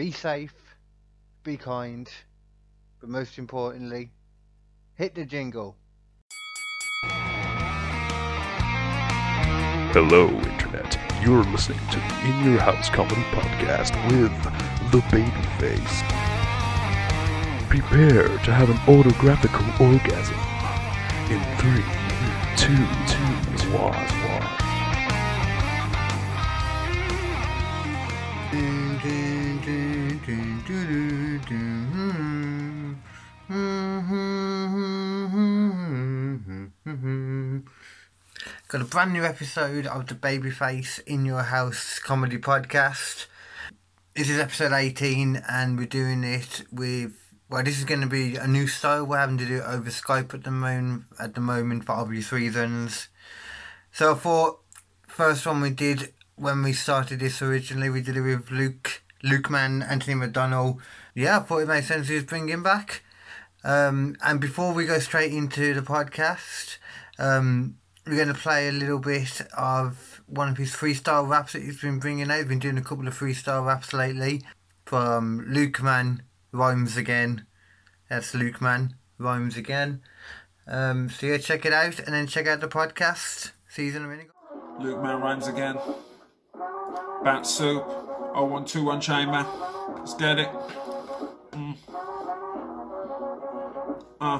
be safe, be kind, but most importantly, hit the jingle. Hello, Internet. You're listening to the In Your House Comedy Podcast with The Babyface. Prepare to have an autographical orgasm in three, two, two, one, Got a brand new episode of the Babyface in Your House comedy podcast. This is episode 18, and we're doing it with. Well, this is going to be a new style. We're having to do it over Skype at the moment, at the moment for obvious reasons. So I thought first one we did when we started this originally, we did it with Luke, Luke Man, Anthony McDonald. Yeah, I thought it made sense to bring him back. Um, and before we go straight into the podcast, um, we're going to play a little bit of one of his freestyle raps that he's been bringing out. He's been doing a couple of freestyle raps lately from Luke Man Rhymes Again. That's Luke Man Rhymes Again. Um, so yeah, check it out and then check out the podcast. Season you in. Luke Man rhymes again. Bat soup. Oh one two one chain man. Let's get it. Mm. Uh,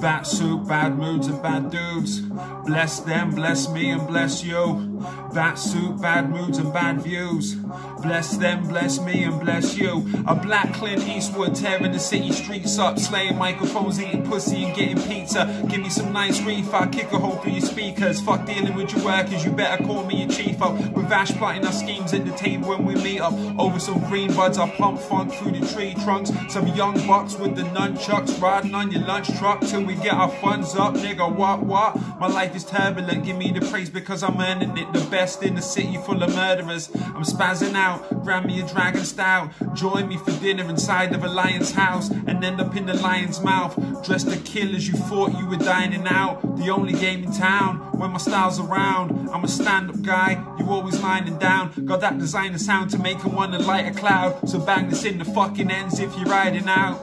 bat soup, bad moods and bad dudes. Bless them, bless me and bless you. Bat soup, bad moods and bad views. Bless them, bless me and bless you. A black Clint Eastwood tearing the city streets up, slaying microphones, eating pussy and getting pizza. Give me some nice reef, I kick a hole through your speakers. Fuck dealing with your workers, you better call me your chief up. With Ash plotting our schemes at the table when we meet up. Over some green buds, I plump funk through the tree trunks. Some young bucks with the nunchucks riding on your lunch truck till we get our funds up, nigga. What, what? My life is turbulent, give me the praise because I'm earning it. The best in the city full of murderers. I'm spazzing out, grab me a dragon stout. Join me for dinner inside of a lion's house and end up in the lion's mouth. Dressed to kill as you thought you were dining out. The only game in town when my style's around. I'm a stand up guy, you always lining down. Got that designer sound to make wanna light a cloud. So bang this in the fucking ends if you're riding out.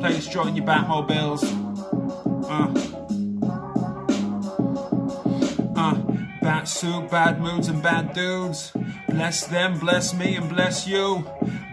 Play this joint in your Batmobiles. Uh. Uh, bat soup, bad moods and bad dudes. Bless them, bless me and bless you.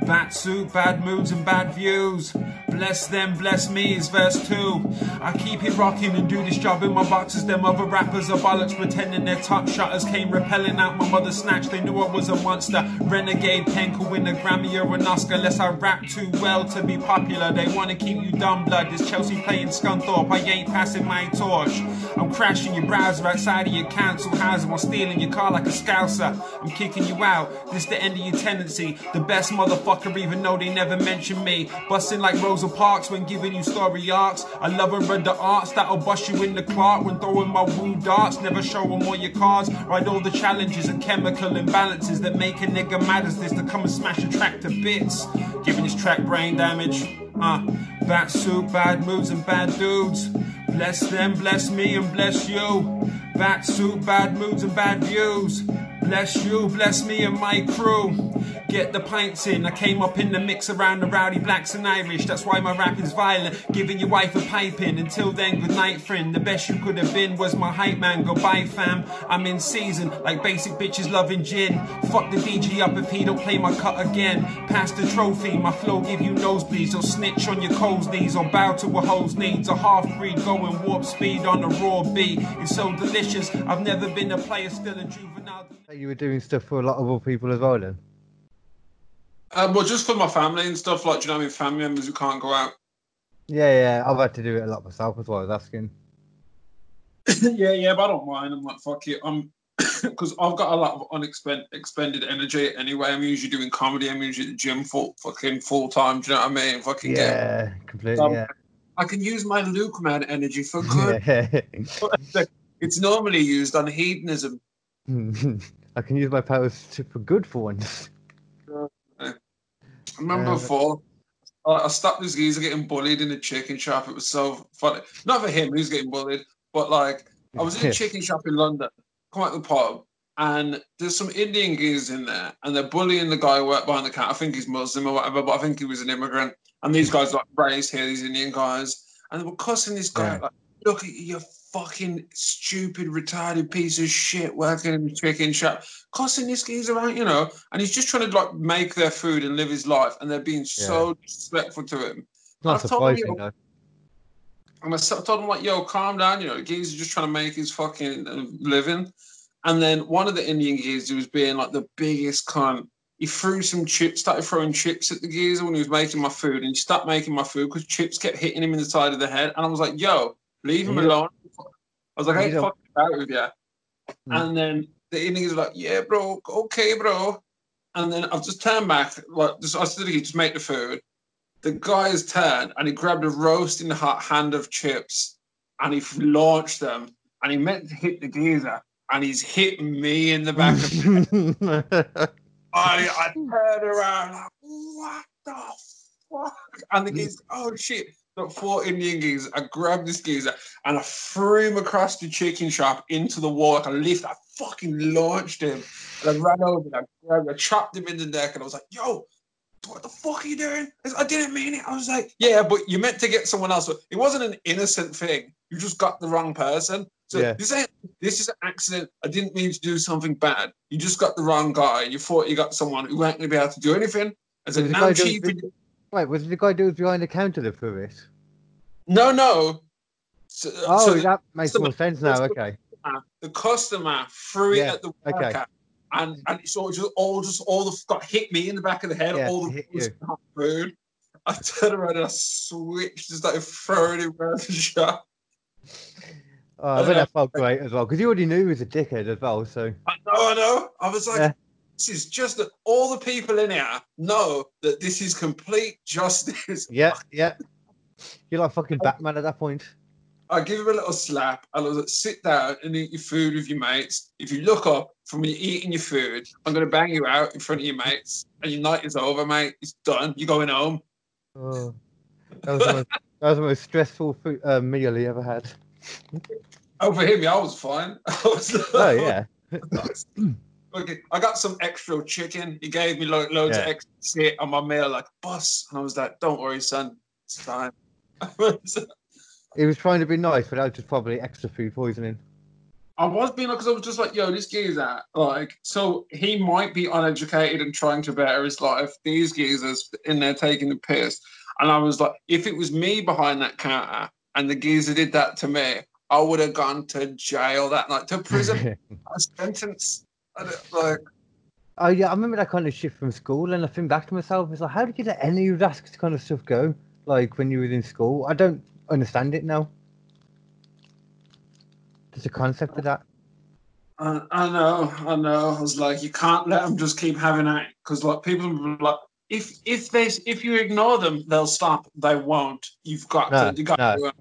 Bat soup, bad moods and bad views. Bless them, bless me is verse 2. I keep it rocking and do this job in my boxes. Them other rappers are bollocks pretending they're top shutters. Came repelling out my mother's snatch. They knew I was a monster. Renegade pen could win a Grammy or an Oscar. Unless I rap too well to be popular. They wanna keep you dumb blood. This Chelsea playing Scunthorpe. I ain't passing my torch. I'm crashing your browser outside of your council housing while stealing your car like a scouser. I'm kicking you out. This the end of your tendency. The best motherfucker, even though they never mention me. Busting like Rosa Parks when giving you story arcs. I love and read the arts that'll bust you in the clock when throwing my woo darts. Never show them all your cards. Ride all the challenges and chemical imbalances that make a nigga mad as this to come and smash a track to bits. Giving this track brain damage. Uh, bat soup, bad moods and bad dudes. Bless them, bless me and bless you. Bat soup, bad moods and bad views. Bless you, bless me and my crew. Get the pints in. I came up in the mix around the rowdy blacks and Irish. That's why my rap is violent. Giving your wife a pipe in. Until then, good night, friend. The best you could have been was my hype man. Goodbye, fam. I'm in season, like basic bitches loving gin. Fuck the DJ up if he don't play my cut again. Pass the trophy. My flow give you nosebleeds. Or snitch on your cold knees. Or bow to a hoe's needs. A half breed going warp speed on a raw beat. It's so delicious. I've never been a player, still a juvenile. You were doing stuff for a lot of other people as well then? Uh, well, just for my family and stuff, like, do you know what I mean? Family members who can't go out. Yeah, yeah. I've had to do it a lot myself. That's why I was asking. yeah, yeah, but I don't mind. I'm like, fuck it. I'm because I've got a lot of unexpended expended energy anyway. I'm usually doing comedy. I'm usually at the gym full fucking full time. Do you know what I mean? Fucking Yeah, get, completely. Um, yeah. I can use my Luke man energy for good. It's normally used on hedonism. I can use my powers to, for good for once. I remember Uh, before. I stopped this geezer getting bullied in the chicken shop. It was so funny. Not for him, he was getting bullied, but like I was in a chicken shop in London, come out the pub, and there's some Indian geezers in there, and they're bullying the guy who worked behind the counter. I think he's Muslim or whatever, but I think he was an immigrant. And these guys like raised here, these Indian guys, and they were cussing this guy Yeah. like, "Look at you, fucking stupid, retarded piece of shit working in the chicken shop, cussing this geezer out, you know." And he's just trying to like make their food and live his life, and they're being so disrespectful to him. Not I've told surprising though. And I told him like, "Yo, calm down. You know, the geezer's just trying to make his fucking uh, living." And then one of the Indian geezers was being like the biggest cunt. He threw some chips, started throwing chips at the geezer when he was making my food, and he stopped making my food because chips kept hitting him in the side of the head. And I was like, "Yo, leave him don't- alone." I was like, You "Hey, don't- fuck out with you." Mm. And then the geezer was like, "Yeah, bro, okay, bro." And then I've just turned back, like, just I stood here to make the food the guy has turned and he grabbed a roasting hot hand of chips and he launched them and he meant to hit the geezer and he's hit me in the back of the I, I turned around like, what the fuck? And the geezer, oh shit. Got four Indian geezers. I grabbed this geezer and I threw him across the chicken shop into the wall like a lift. I fucking launched him. And I ran over and I grabbed, I chopped him in the neck and I was like, yo, what the fuck are you doing? I didn't mean it. I was like, yeah, but you meant to get someone else. It wasn't an innocent thing. You just got the wrong person. So Yeah. this ain't this is an accident. I didn't mean to do something bad. You just got the wrong guy. You thought you got someone who ain't gonna be able to do anything. Was the now cheap. Wait, was the guy who was behind the counter threw it? No, no. So, uh, Oh, so the, that makes more sense now. Okay. the customer threw it Yeah, at the okay. worker. And and it's all just all just all the got hit me in the back of the head. Yeah, all the food. I turned around and I switched and started throwing it around the shop. Oh, I bet that felt great as well because you already knew he was a dickhead as well. So I know, I know. I was like, Yeah. This is just that all the people in here know that this is complete justice. yeah, yeah. You're like fucking Batman at that point. I give him a little slap. and I was like, sit down and eat your food with your mates. If you look up from you're eating your food, I'm going to bang you out in front of your mates. And your night is over, mate. It's done. You're going home. Oh, that was the most, that was the most stressful food, uh, meal he ever had. Oh, for him, yeah, I was fine. I was, Oh yeah. Okay, I got some extra chicken. He gave me like loads of extra shit on my meal, like boss. And I was like, "Don't worry, son, it's fine." He was trying to be nice, but that was just probably extra food poisoning. I was being like, because I was just like, "Yo, this geezer, like, so he might be uneducated and trying to better his life. These geezers in there taking the piss." And I was like, if it was me behind that counter and the geezer did that to me, I would have gone to jail that night, to prison, a sentence. I don't- Like, Oh yeah, I remember that kind of shit from school, and I think back to myself, it's like, how did you let any of that kind of stuff go? Like when you were in school, I don't understand it now. There's a concept of that. I, I know, I know. I was like, you can't let them just keep having that because, like, people will be like, if if they if you ignore them, they'll stop. They won't. You've got No, to. You got no. to do 'em.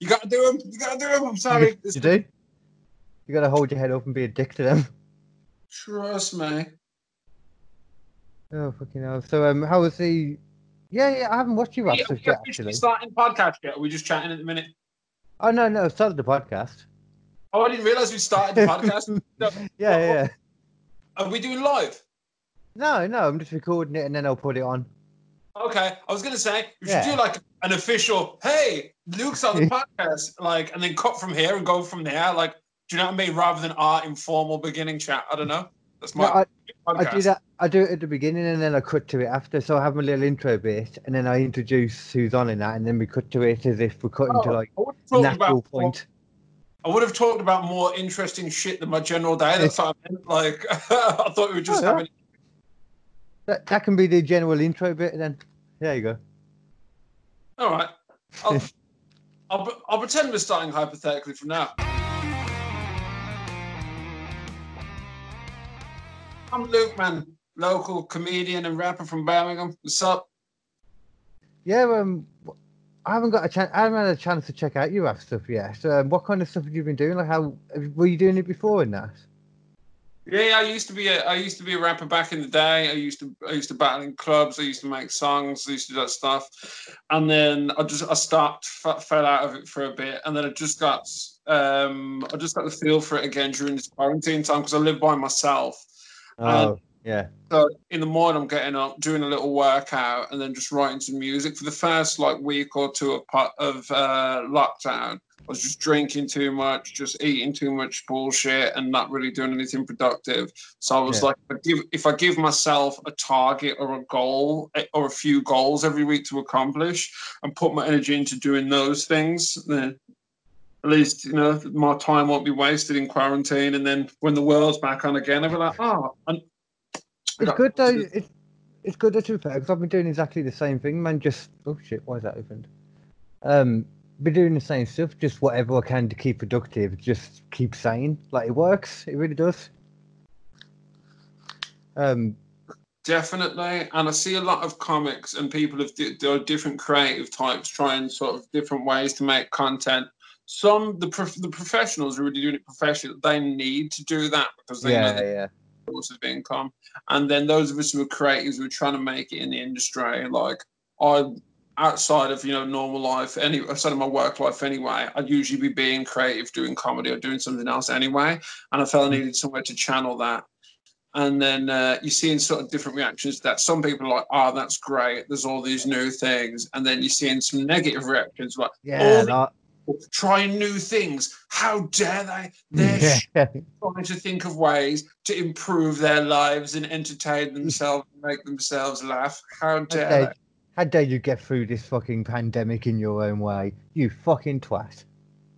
You got to do them. You got to do them. I'm sorry. You, you do. You gotta hold your head up and be a dick to them. Trust me. Oh fucking hell! So um, how was the? Yeah, yeah, I haven't watched you Yeah, yet actually. starting podcast yet? Are we just chatting at the minute? Oh no, no, started the podcast. Oh, I didn't realize we started the podcast. No, Yeah, yeah. Are we doing live? No, no, I'm just recording it and then I'll put it on. Okay, I was gonna say we Yeah. should do like an official. Hey, Luke's on the podcast, like, and then cut from here and go from there. Like, do you know what I mean? Rather than our informal beginning chat. I don't know. That's my No, I, podcast. I do that. I do it at the beginning and then I cut to it after. So I have my little intro bit and then I introduce who's on in that and then we cut to it as if we're cutting to Oh, like I would have a talked natural about point. I would have talked about more interesting shit than my general day. That's what I meant. Like, I thought we were just Oh, having. That, that can be the general intro bit then. There you go. All right. I'll, I'll, I'll pretend we're starting hypothetically from now. I'm Luke, man, local comedian and rapper from Birmingham. What's up? Yeah, um, I haven't got a chance. I haven't had a chance to check out your rap stuff yet. So, um, what kind of stuff have you been doing? Like, how were you doing it before in that? Yeah, yeah, I used to be a I used to be a rapper back in the day. I used to I used to battle in clubs. I used to make songs. I used to do that stuff, and then I just I stopped, f- fell out of it for a bit, and then I just got um, I just got the feel for it again during this quarantine time because I live by myself. Oh, yeah. So in the morning, I'm getting up, doing a little workout, and then just writing some music. For the first like week or two of, of uh, lockdown, I was just drinking too much, just eating too much bullshit, and not really doing anything productive. So I was Yeah. like, if I, give, if I give myself a target or a goal eh, or a few goals every week to accomplish, and put my energy into doing those things, then at least you know my time won't be wasted in quarantine. And then when the world's back on again, I'll be like, oh, and It's good though. It's it's good though to be fair because I've been doing exactly the same thing, man. Just oh shit, why is that opened? Um, been doing the same stuff, just whatever I can to keep productive. Just keep saying like it works. It really does. Um, Definitely, and I see a lot of comics and people of di- different creative types trying sort of different ways to make content. Some the prof- the professionals are really doing it professionally. They need to do that because they know yeah, the yeah, source of income. And then those of us who are creatives who are trying to make it in the industry, like I outside of you know normal life, any outside of my work life anyway, I'd usually be being creative, doing comedy or doing something else anyway. And I felt I needed somewhere to channel that. And then uh, you're seeing sort of different reactions to that. Some people are like, oh, that's great. There's all these new things. And then you're seeing some negative reactions like, yeah. Trying new things. How dare they? They're yeah. trying to think of ways to improve their lives and entertain themselves and make themselves laugh. How How dare dare, how dare you get through this fucking pandemic in your own way? You fucking twat.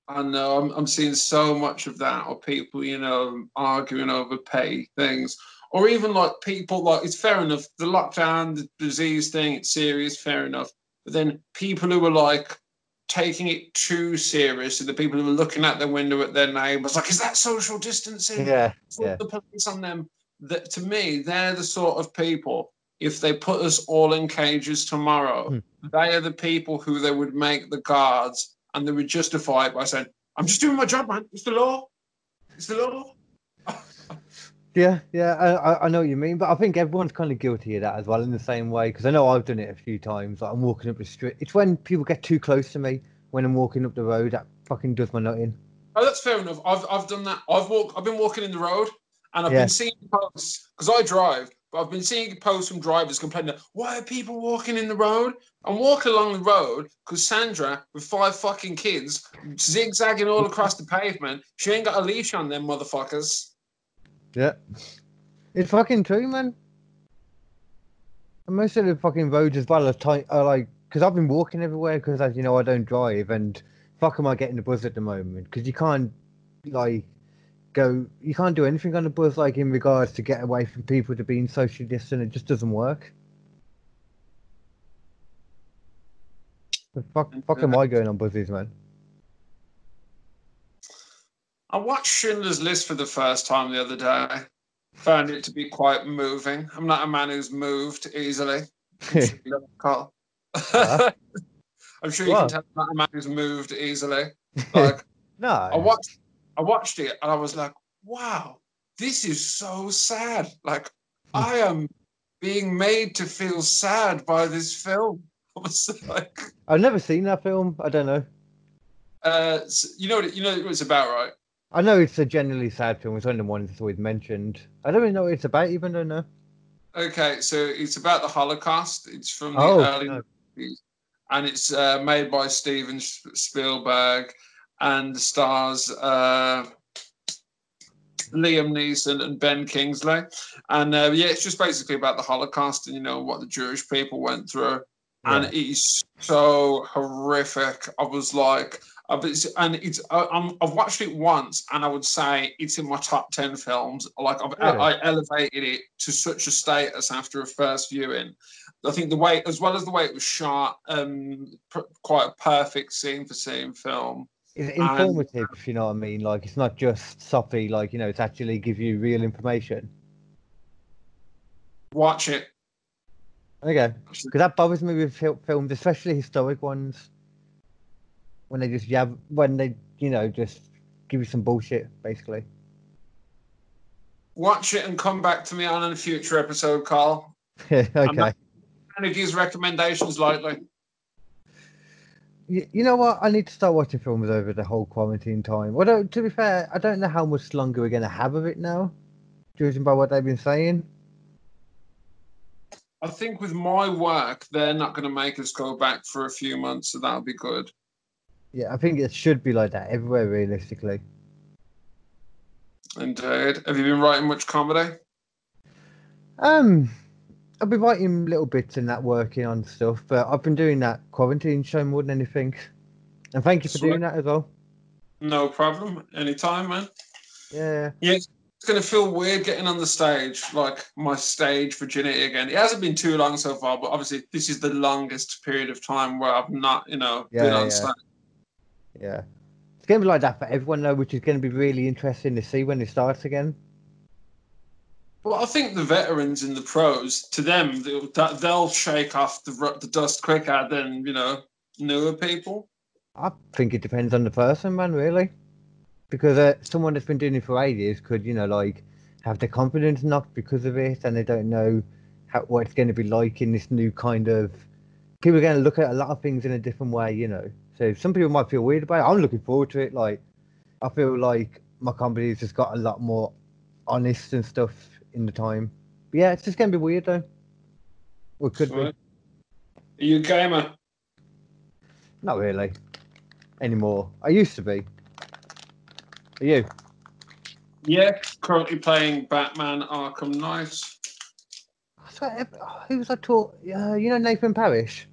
I know I'm, I'm seeing so much of that, or people, you know, arguing over pay things, or even like people like it's fair enough. The lockdown, the disease thing, it's serious, fair enough. But then people who are like taking it too seriously, the people who are looking out their window at their neighbours, like, is that social distancing? Yeah, put yeah. the police on them. That to me, they're the sort of people. If they put us all in cages tomorrow, Hmm. they are the people who they would make the guards, and they would justify it by saying, "I'm just doing my job, man. It's the law. It's the law." Yeah, yeah, I, I- know what you mean, but I think everyone's kind of guilty of that as well in the same way because I know I've done it a few times. Like I'm walking up the street. It's when people get too close to me when I'm walking up the road that fucking does my nut in. Oh, that's fair enough. I've I've done that. I've walked. I've been walking in the road, and I've Yeah. been seeing posts because I drive. But I've been seeing posts from drivers complaining, "Why are people walking in the road?" I'm walking along the road because Sandra, with five fucking kids, zigzagging all across the pavement. She ain't got a leash on them motherfuckers. Yeah, it's fucking true, man. And most of the fucking roads as well are tight. Are like because I've been walking everywhere because as you know I don't drive and fuck am I getting the buzz at the moment because you can't like go you can't do anything on the buzz like in regards to get away from people to being socially distant. It just doesn't work. The fuck, fuck am I going on buzzes, man? I watched Schindler's List for the first time the other day. Found it to be quite moving. I'm not a man who's moved easily. Carl. Huh? I'm sure you What? can tell I'm not a man who's moved easily. Like no, I watched I watched it and I was like, wow, this is so sad. Like Hmm. I am being made to feel sad by this film. I was like, I've never seen that film. I don't know. uh, you know what you know what it's about, right? I know it's a generally sad film. It's one of the ones that's always mentioned. I don't really know what it's about, even though no. Okay, so it's about the Holocaust. It's from the Oh, early no. 90s, and it's uh, made by Steven Spielberg and stars uh, Liam Neeson and Ben Kingsley. And uh, yeah, it's just basically about the Holocaust and you know what the Jewish people went through, and it is so horrific. I was like. I've and it's I, I've watched it once, and I would say it's in my top ten films. Like I've Really? I elevated it to such a status after a first viewing. I think the way, as well as the way it was shot, um, pr- quite a perfect scene for scene film. It's And- informative, if you know what I mean. Like it's not just soppy. Like you know, it's actually give you real information. Watch it. Okay, because that bothers me with films, especially historic ones, when they just yeah, when they you know just give you some bullshit, basically. Watch it and come back to me on a future episode, Carl. okay. not- And if use recommendations lightly. You, you know what? I need to start watching films over the whole quarantine time. Well, to be fair, I don't know how much longer we're going to have of it now, judging by what they've been saying. I think with my work, they're not going to make us go back for a few months, so that'll be good. Yeah, I think it should be like that everywhere, realistically. Indeed. Have you been writing much comedy? Um, I've been writing little bits and that, working on stuff, but I've been doing that quarantine show more than anything. And thank you for Sweet. doing that as well. No problem. Anytime, man. Yeah, Yeah, it's going to feel weird getting on the stage, like my stage virginity again. It hasn't been too long so far, but obviously this is the longest period of time where I've not, you know, been on yeah. stage. Yeah. It's going to be like that for everyone, though, which is going to be really interesting to see when it starts again. Well, I think the veterans and the pros, to them, they'll, that- they'll shake off the, the dust quicker than, you know, newer people. I think it depends on the person, man, really. Because uh, someone that's been doing it for ages could, you know, like have their confidence knocked because of it, and they don't know how what it's going to be like in this new kind of. People are going to look at a lot of things in a different way, you know. So some people might feel weird about it. I'm looking forward to it. Like, I feel like my company's just got a lot more honest and stuff in the time. But yeah, it's just going to be weird though. Or could Sweet. be. Are you a gamer? Not really. Anymore. I used to be. Are you? Yeah, currently playing Batman Arkham Knight. I swear, who was I talk? Uh, you know Nathan Parrish.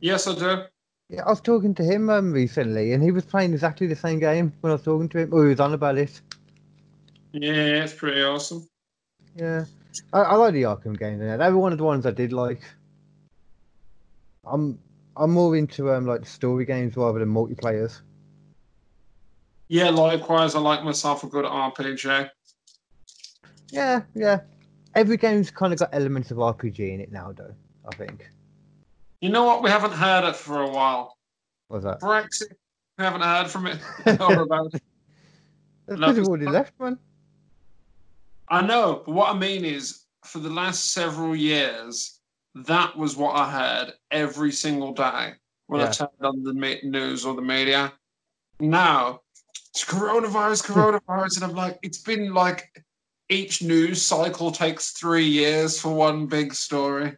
Yes, I do. Yeah, I was talking to him um, recently, and he was playing exactly the same game when I was talking to him. Oh, he was on about it. Yeah, it's pretty awesome. Yeah, I, I like the Arkham games. Yeah. They were one of the ones I did like. I'm I'm more into um like story games rather than multiplayers. Yeah, likewise, I like myself a good RPG. Yeah, yeah. Every game's kind of got elements of RPG in it now, though. I think. You know what? We haven't heard it for a while. What's that? Brexit. We haven't heard from it or about it. That's No, already left, man. I know, but what I mean is, for the last several years, that was what I heard every single day when I turned on the news or the media. Now, it's coronavirus, coronavirus, and I'm like, it's been like each news cycle takes three years for one big story.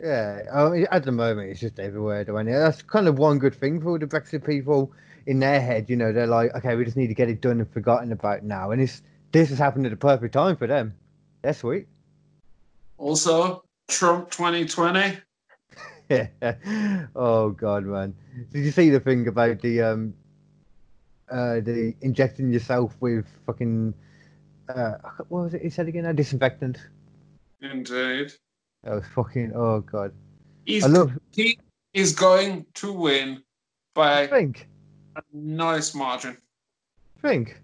Yeah, I mean, at the moment it's just everywhere, though, and that's kind of one good thing for all the Brexit people in their head. You know, they're like, okay, we just need to get it done and forgotten about now, and it's this has happened at the perfect time for them. That's sweet. Also, Trump 2020. Yeah. oh God, man, did you see the thing about the um, uh, the injecting yourself with fucking uh, what was it? He said again, a disinfectant. Indeed. That was fucking. Oh God, He's, I love. he is going to win by Think, a nice margin. think.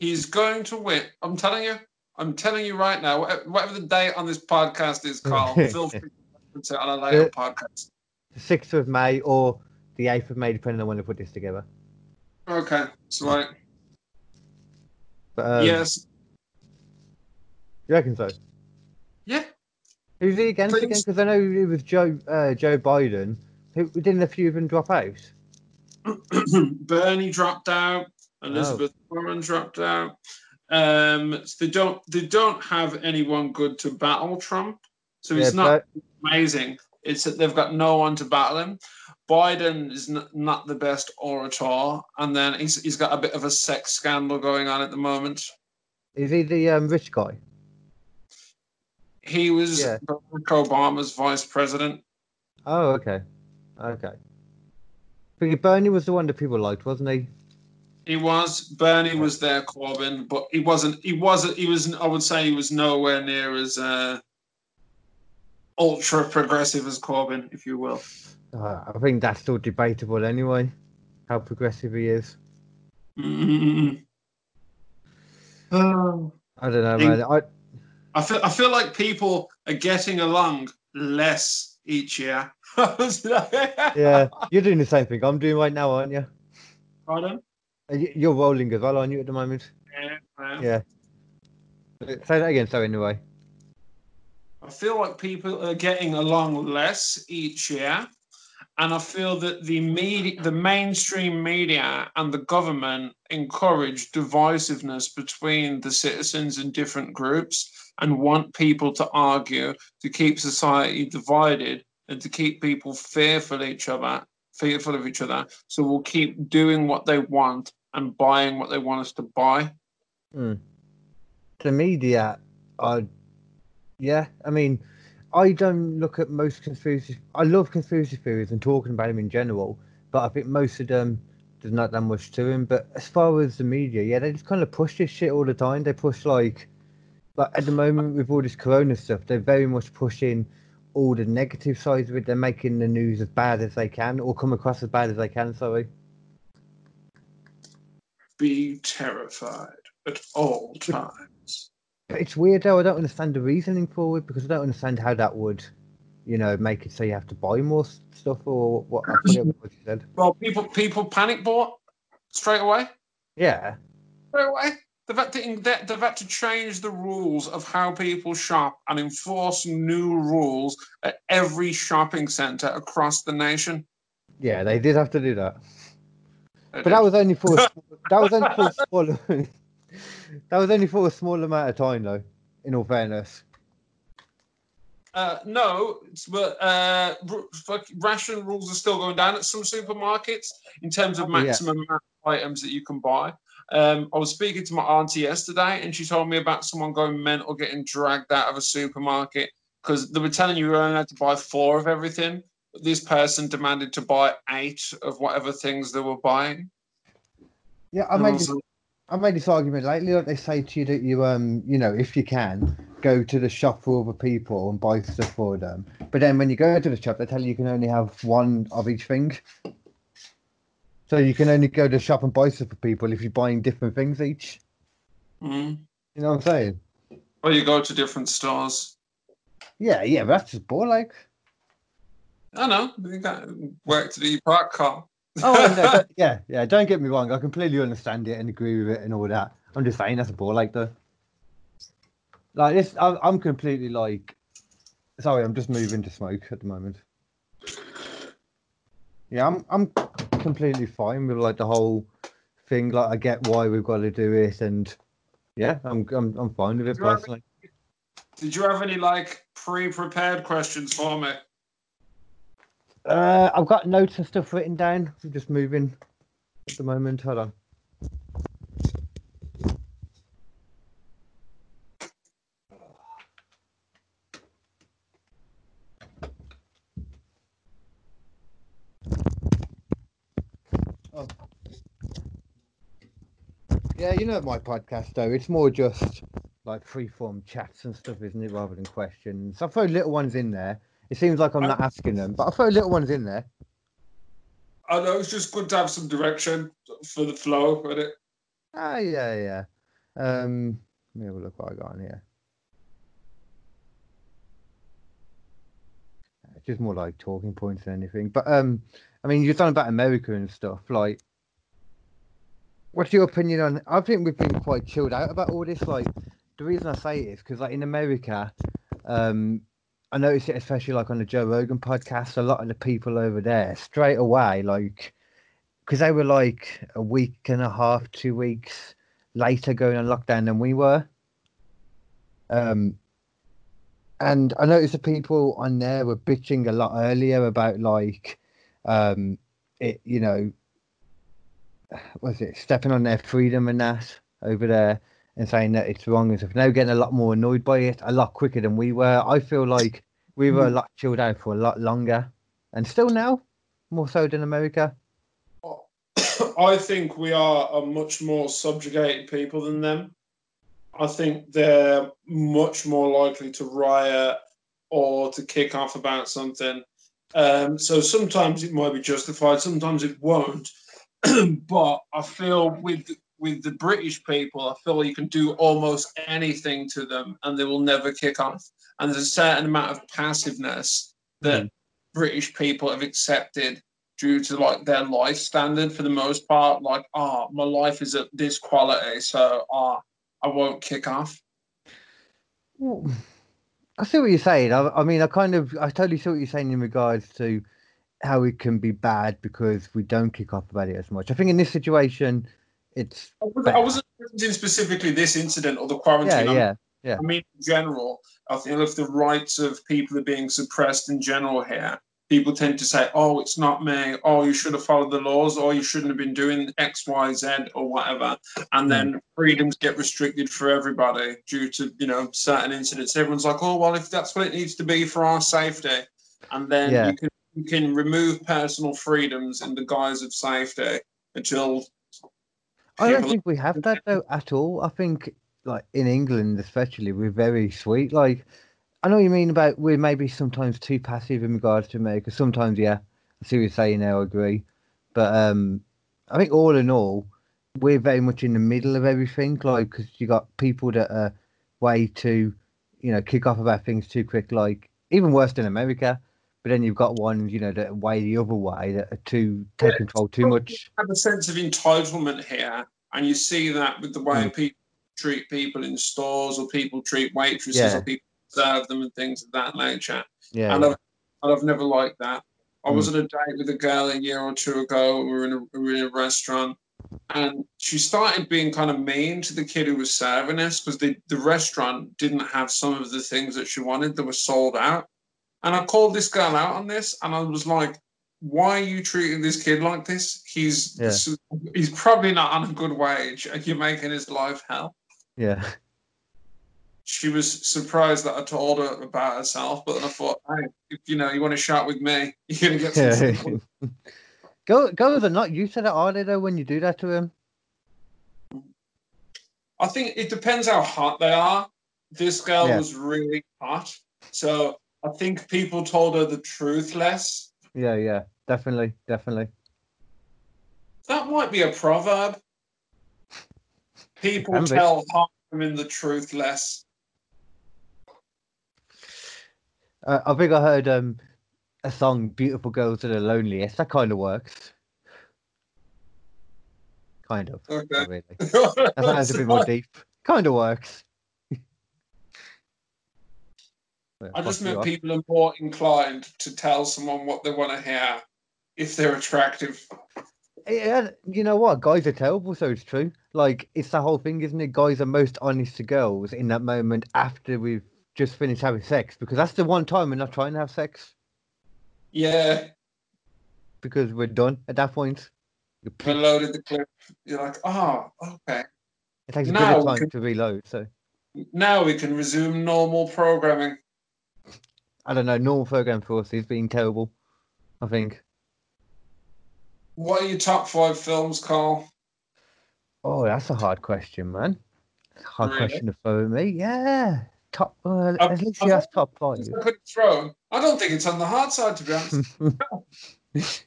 He's going to win. I'm telling you. I'm telling you right now. wha- Whatever the date on this podcast is Carl, feel free to on a later podcast. the sixth of May or the eighth of May, depending on when they put this together. Okay, so like, But um, yes, you reckon so? Who's he against again? Because I know it was Joe uh, Joe Biden. Who didn't a few of them drop out? Bernie dropped out. Elizabeth Warren dropped out. Um, so they don't they don't have anyone good to battle Trump. So he's Yeah, not amazing. It's that they've got no one to battle him. Biden is n- not the best orator, and then he's he's got a bit of a sex scandal going on at the moment. Is he the um, rich guy? He was Yeah. Barack Obama's vice president. Oh, okay, okay. Because Bernie was the one that people liked, wasn't he? He was Bernie was their, Corbyn, but he wasn't. He wasn't. He was. I would say he was nowhere near as uh, ultra progressive as Corbyn, if you will. Uh, I think that's still debatable anyway. How progressive he is. Mm. Oh. I don't know, man. I I feel. I feel like people are getting along less each year. yeah, you're doing the same thing I'm doing right now, aren't you? Pardon? Uh, You're rolling as well, aren't you, at the moment? Yeah, I am. Yeah. Say that again. So anyway. I feel like people are getting along less each year, and I feel that the media, the mainstream media, and the government encourage divisiveness between the citizens and different groups and want people to argue to keep society divided and to keep people fearful of each other, fearful of each other. So we'll keep doing what they want and buying what they want us to buy. Hmm. The media are, yeah. I mean, I don't look at most conspiracy. I love conspiracy theories and talking about them in general, but I think most of them there's not that much to them. But as far as the media, yeah, they just kind of push this shit all the time. They push like, like at the moment with all this Corona stuff, they're very much pushing all the negative sides of it. They're making the news as bad as they can, or come across as bad as they can. Sorry. Be terrified at all times. But it's weird though. I don't understand the reasoning for it because I don't understand how that would, you know, make it so you have to buy more stuff or what. I what you said. Well, people people panic bought straight away. Yeah. Straight away. They've had, to, they- they've had to change the rules of how people shop and enforce new rules at every shopping centre across the nation. Yeah, they did have to do that. But that was only for a, that was only for a small that was only for a small amount of time though. In all fairness, Uh, no, it's, but uh, ration rules are still going down at some supermarkets in terms of Oh, yeah. maximum amount of items that you can buy. Um, I was speaking to my auntie yesterday, and she told me about someone going mental, getting dragged out of a supermarket because they were telling you you only had to buy four of everything. This person demanded to buy eight of whatever things they were buying. yeah, I made this, I made this argument lately. Like they say to you that you um you know if you can go to the shop for other people and buy stuff for them, but then when you go to the shop they tell you you can only have one of each thing. So you can only go to shop and buy stuff for people if you're buying different things each. Mm. You know what I'm saying? Or you go to different stores. Yeah, yeah, but that's just ball like. I know. You got work to do your part, Carl. Oh, no, don't- yeah, yeah. Don't get me wrong. I completely understand it and agree with it and all that. I'm just saying that's a ball like though. Like this, I'm, I'm completely like. Sorry, I'm just moving to smoke at the moment. Yeah, I'm I'm completely fine with like the whole thing. Like I get why we've got to do it, and yeah, I'm I'm I'm fine with it You have- personally. Did you have any like pre-prepared questions for me? Uh, I've got notes and stuff written down. I'm just moving at the moment. Hold on. Oh. My podcast though. It's more just like free-form chats and stuff, isn't it, rather than questions. I throw little ones in there. It seems like I'm not asking them, but I throw little ones in there. I know it's just good to have some direction for the flow with it. Ah, yeah, yeah. Um, let me have a look what I got on here. It's just more like talking points than anything. But um, I mean, you're talking about America and stuff. Like, what's your opinion on? I think we've been quite chilled out about all this. Like, the reason I say it is because, like, in America, um, I noticed it especially like on the Joe Rogan podcast. A lot of the people over there straight away, like, because they were like a week and a half, two weeks later going on lockdown than we were. Um, and I noticed the people on there were bitching a lot earlier about like, um, it, you know, was it stepping on their freedom and that over there and saying that it's wrong and stuff. Now getting a lot more annoyed by it a lot quicker than we were. I feel like we were a lot chilled out for a lot longer, and still now more so than America. I think we are a much more subjugated people than them. I think they're much more likely to riot or to kick off about something. Um, so sometimes it might be justified, sometimes it won't. but I feel with with the British people, I feel you can do almost anything to them and they will never kick off. And there's a certain amount of passiveness that British people have accepted due to like their life standard for the most part. Like, ah, my life is at this quality, so ah, I won't kick off. Well, I see what you're saying. I, I mean, I kind of, I totally see what you're saying in regards to how it can be bad because we don't kick off about it as much. I think in this situation, it's I wasn't- I wasn't referencing specifically this incident or the quarantine. yeah, I'm- yeah, I mean, in general, I think if the rights of people are being suppressed in general here, people tend to say, "Oh, it's not me. Oh, you should have followed the laws. Or you shouldn't have been doing X, Y, Z, or whatever." And then mm. freedoms get restricted for everybody due to you know certain incidents. Everyone's like, "Oh, well, if that's what it needs to be for our safety," and then Yeah. you can you can remove personal freedoms in the guise of safety until. I don't think we have that though at all. I think like in England especially, we're very sweet. Like I know what you mean about we're maybe sometimes too passive in regards to America. Sometimes, yeah, I see what you're saying now. I agree, but um, I think all in all, we're very much in the middle of everything. Like because you got people that are way too, you know, kick off about things too quick. Like even worse than America. But then you've got ones, you know, that way the other way that are too take Yeah, control too much. have a sense of entitlement here, and you see that with the way Mm. people treat people in stores, or people treat waitresses, Yeah. or people serve them, and things of that nature. Yeah, And I've, and I've never liked that. I Mm. was on a date with a girl a year or two ago. We were in a, we were in a restaurant, and she started being kind of mean to the kid who was serving us because the, the restaurant didn't have some of the things that she wanted that were sold out. And I called this girl out on this, and I was like, "Why are you treating this kid like this? He's Yeah. he's probably not on a good wage, and you're making his life hell." yeah. She was surprised that I told her about herself, but then I thought, "Hey, if you know you want to shout with me, you're gonna get some." Yeah. support." Go, girls are not You said it they? Though, when you do that to him. I think it depends how hot they are. This girl Yeah. was really hot, so I think people told her the truth less. Yeah, yeah, definitely, definitely. That might be a proverb. People tell women the truth less. Uh, I think I heard um a song, "Beautiful Girls That Are the Loneliest." That kind of works. Kind of, Okay. really. That sounds a bit more deep. Kind of works. Yeah, I just meant people are more inclined to tell someone what they want to hear if they're attractive. Yeah, you know what? Guys are terrible, so it's true. Like, it's the whole thing, isn't it? Guys are most honest to girls in that moment after we've just finished having sex, because that's the one time we're not trying to have sex, Yeah, because we're done at that point. You we loaded the clip. You're like, oh, okay. It takes a Now bit of time can- to reload, so Now we can resume normal programming. I don't know. Normal program for us is being terrible. I think. What are your top five films, Carl? Oh, that's a hard question, man. Hard Really? question to throw at me. Yeah, top. Uh, I've- at least you top five. I could throw. I don't think it's on the hard side, to be honest.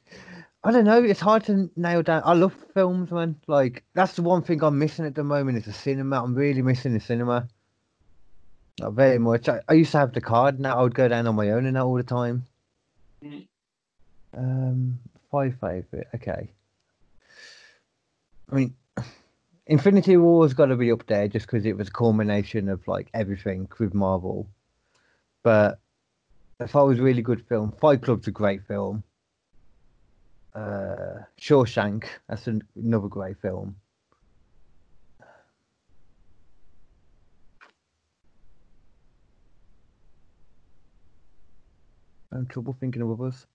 I don't know. It's hard to nail down. I love films, man. Like that's the one thing I'm missing at the moment is the cinema. I'm really missing the cinema. Not very much. I, I used to have the card. Now I would go down on my own and that all the time. Um, five favorite. Okay. I mean, Infinity War's got to be up there just because it was a culmination of like everything with Marvel. But if I was a really good film, Fight Club's a great film. Uh, Shawshank, that's an, another great film. Having trouble thinking of others.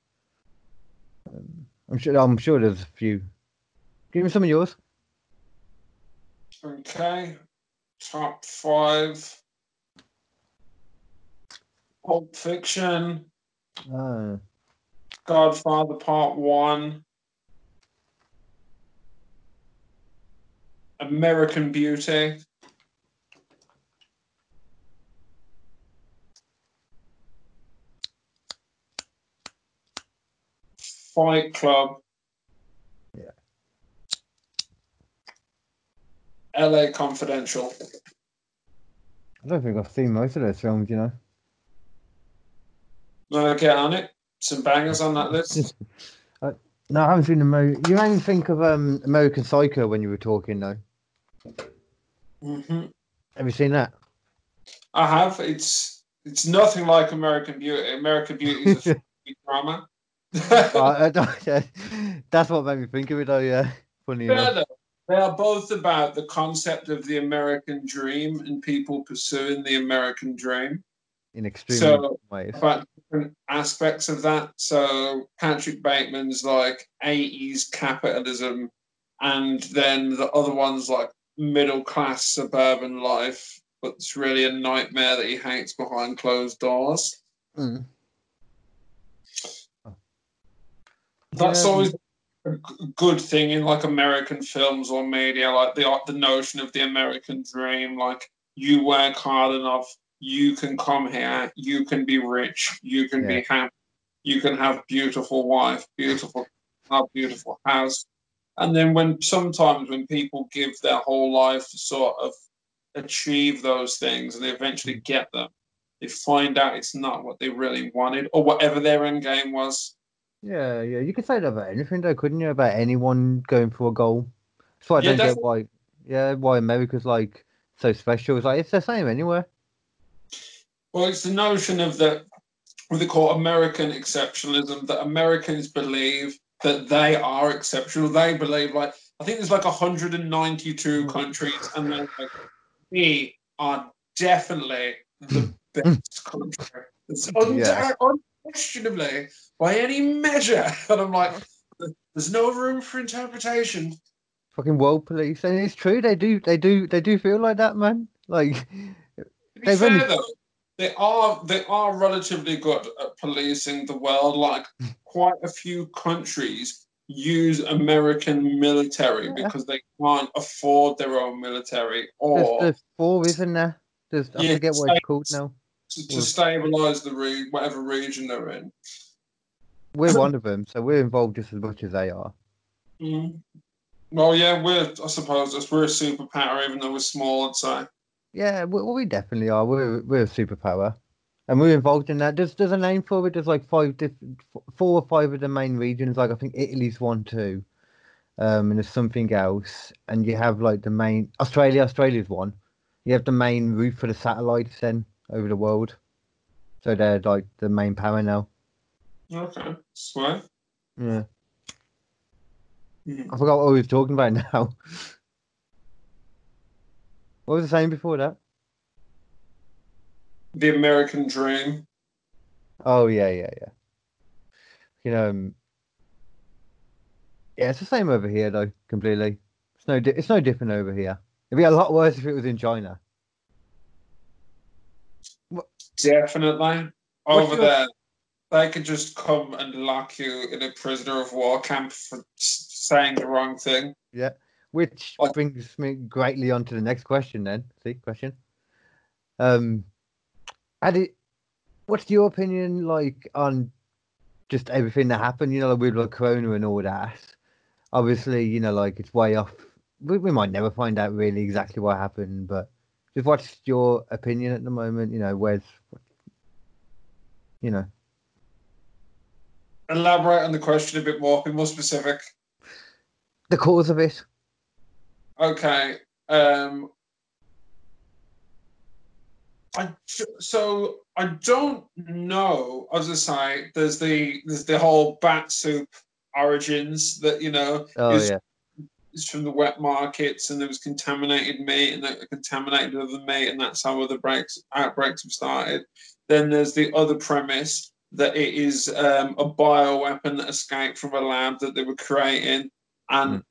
Um, I'm sure. I'm sure there's a few. Give me some of yours. Okay. Top five. Pulp Fiction, Ah, Godfather Part One, American Beauty, Fight Club, Yeah. LA Confidential. I don't think I've seen most of those films. You know. No, get on it. Some bangers on that list. Uh, no, I haven't seen the movie. You me think of um, American Psycho when you were talking, though. hmm Have you seen that? I have. It's it's nothing like American Beauty. American Beauty is a drama. Uh, that's what made me think of it. though. yeah, funny enough. though. They are both about the concept of the American dream and people pursuing the American dream. in extreme So- ways. About different aspects of that. So Patrick Bateman's like 80s capitalism, and then the other one's like middle class suburban life, but it's really a nightmare that he hates behind closed doors. Mm. That's Yeah. always a good thing in like American films or media, like the the notion of the American dream. Like you work hard enough, you can come here, you can be rich, you can be happy, you can have beautiful wife, beautiful, a beautiful house. And then when sometimes when people give their whole life to sort of achieve those things and they eventually mm. get them, they find out it's not what they really wanted or whatever their end game was. Yeah, yeah. You could say that about anything, though, couldn't you? About anyone going for a goal. That's why I Yeah, don't that's- get why. Yeah, why America's like so special. It's like it's the same anywhere. Well, it's the notion of the what they call American exceptionalism that Americans believe that they are exceptional. They believe like I think there's like 192 mm. countries, and then like we are definitely the mm. best country. It's Yeah. unquestionably by any measure. And I'm like, there's no room for interpretation. Fucking world police, and it's true. They do, they do, they do feel like that, man. Like, To be They've fair only- though, they are they are relatively good at policing the world. Like quite a few countries use American military Yeah. because they can't afford their own military or there's four, isn't there? There's, I Yeah, forget what it's called now. to, to stabilize the re- whatever region they're in. We're one of them, so we're involved just as much as they are. Mm. Well, yeah, we're I suppose we're a superpower even though we're small. I'd say. Yeah, we, we definitely are. We're we're a superpower, and we're involved in that. There's there's a name for it. There's like five different, four or five of the main regions. Like I think Italy's one too, um, and there's something else. And you have like the main Australia. Australia's one. You have the main route for the satellites then over the world. So they're like the main power now. Okay, swear. Yeah, Mhm. I forgot what we were talking about now. What was I saying before that? The American dream. Oh yeah, yeah, yeah. You know, um, yeah, it's the same over here though. Completely, it's no, di- it's no different over here. It'd be a lot worse if it was in China. What? Definitely. Over your- there, they could just come and lock you in a prisoner of war camp for saying the wrong thing. Yeah, which Like- brings me greatly on to the next question. Then, see, question. Um, did, what's your opinion like on just everything that happened? You know, with like Corona and all that. Obviously, you know, like it's way off. We, we might never find out really exactly what happened, but just what's your opinion at the moment? You know, where's, you know, Elaborate on the question a bit more, be more specific. the cause of it. Okay. Um, I so I don't know. As I say, there's the there's the whole bat soup origins that you know Oh is yeah, is from the wet markets and there was contaminated meat and that contaminated other meat and that's how other breaks outbreaks have started. Then there's the other premise that it is um, a bioweapon that escaped from a lab that they were creating. And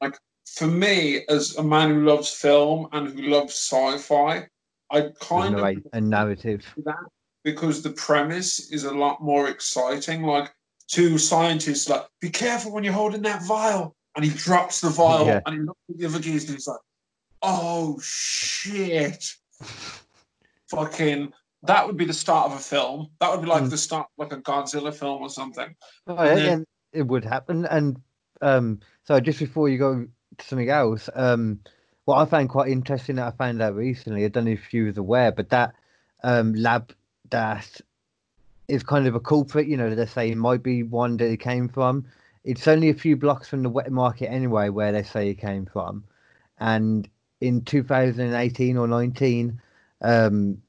like for me, as a man who loves film and who loves sci-fi, I kind no of a narrative. that because the premise is a lot more exciting. Like two scientists, like, be careful when you're holding that vial. And he drops the vial Yeah. and he looks at the other geese and he's like, oh shit. Fucking that would be the start of a film. That would be like Mm. the start like a Godzilla film or something. Oh, And yeah, then- it would happen. And um, so just before you go to something else, um, what I found quite interesting that I found out recently, I don't know if you was aware, but that um, lab that is kind of a culprit, you know, they say it might be one that it came from. It's only a few blocks from the wet market anyway, where they say it came from. And in 2018 or 19, um,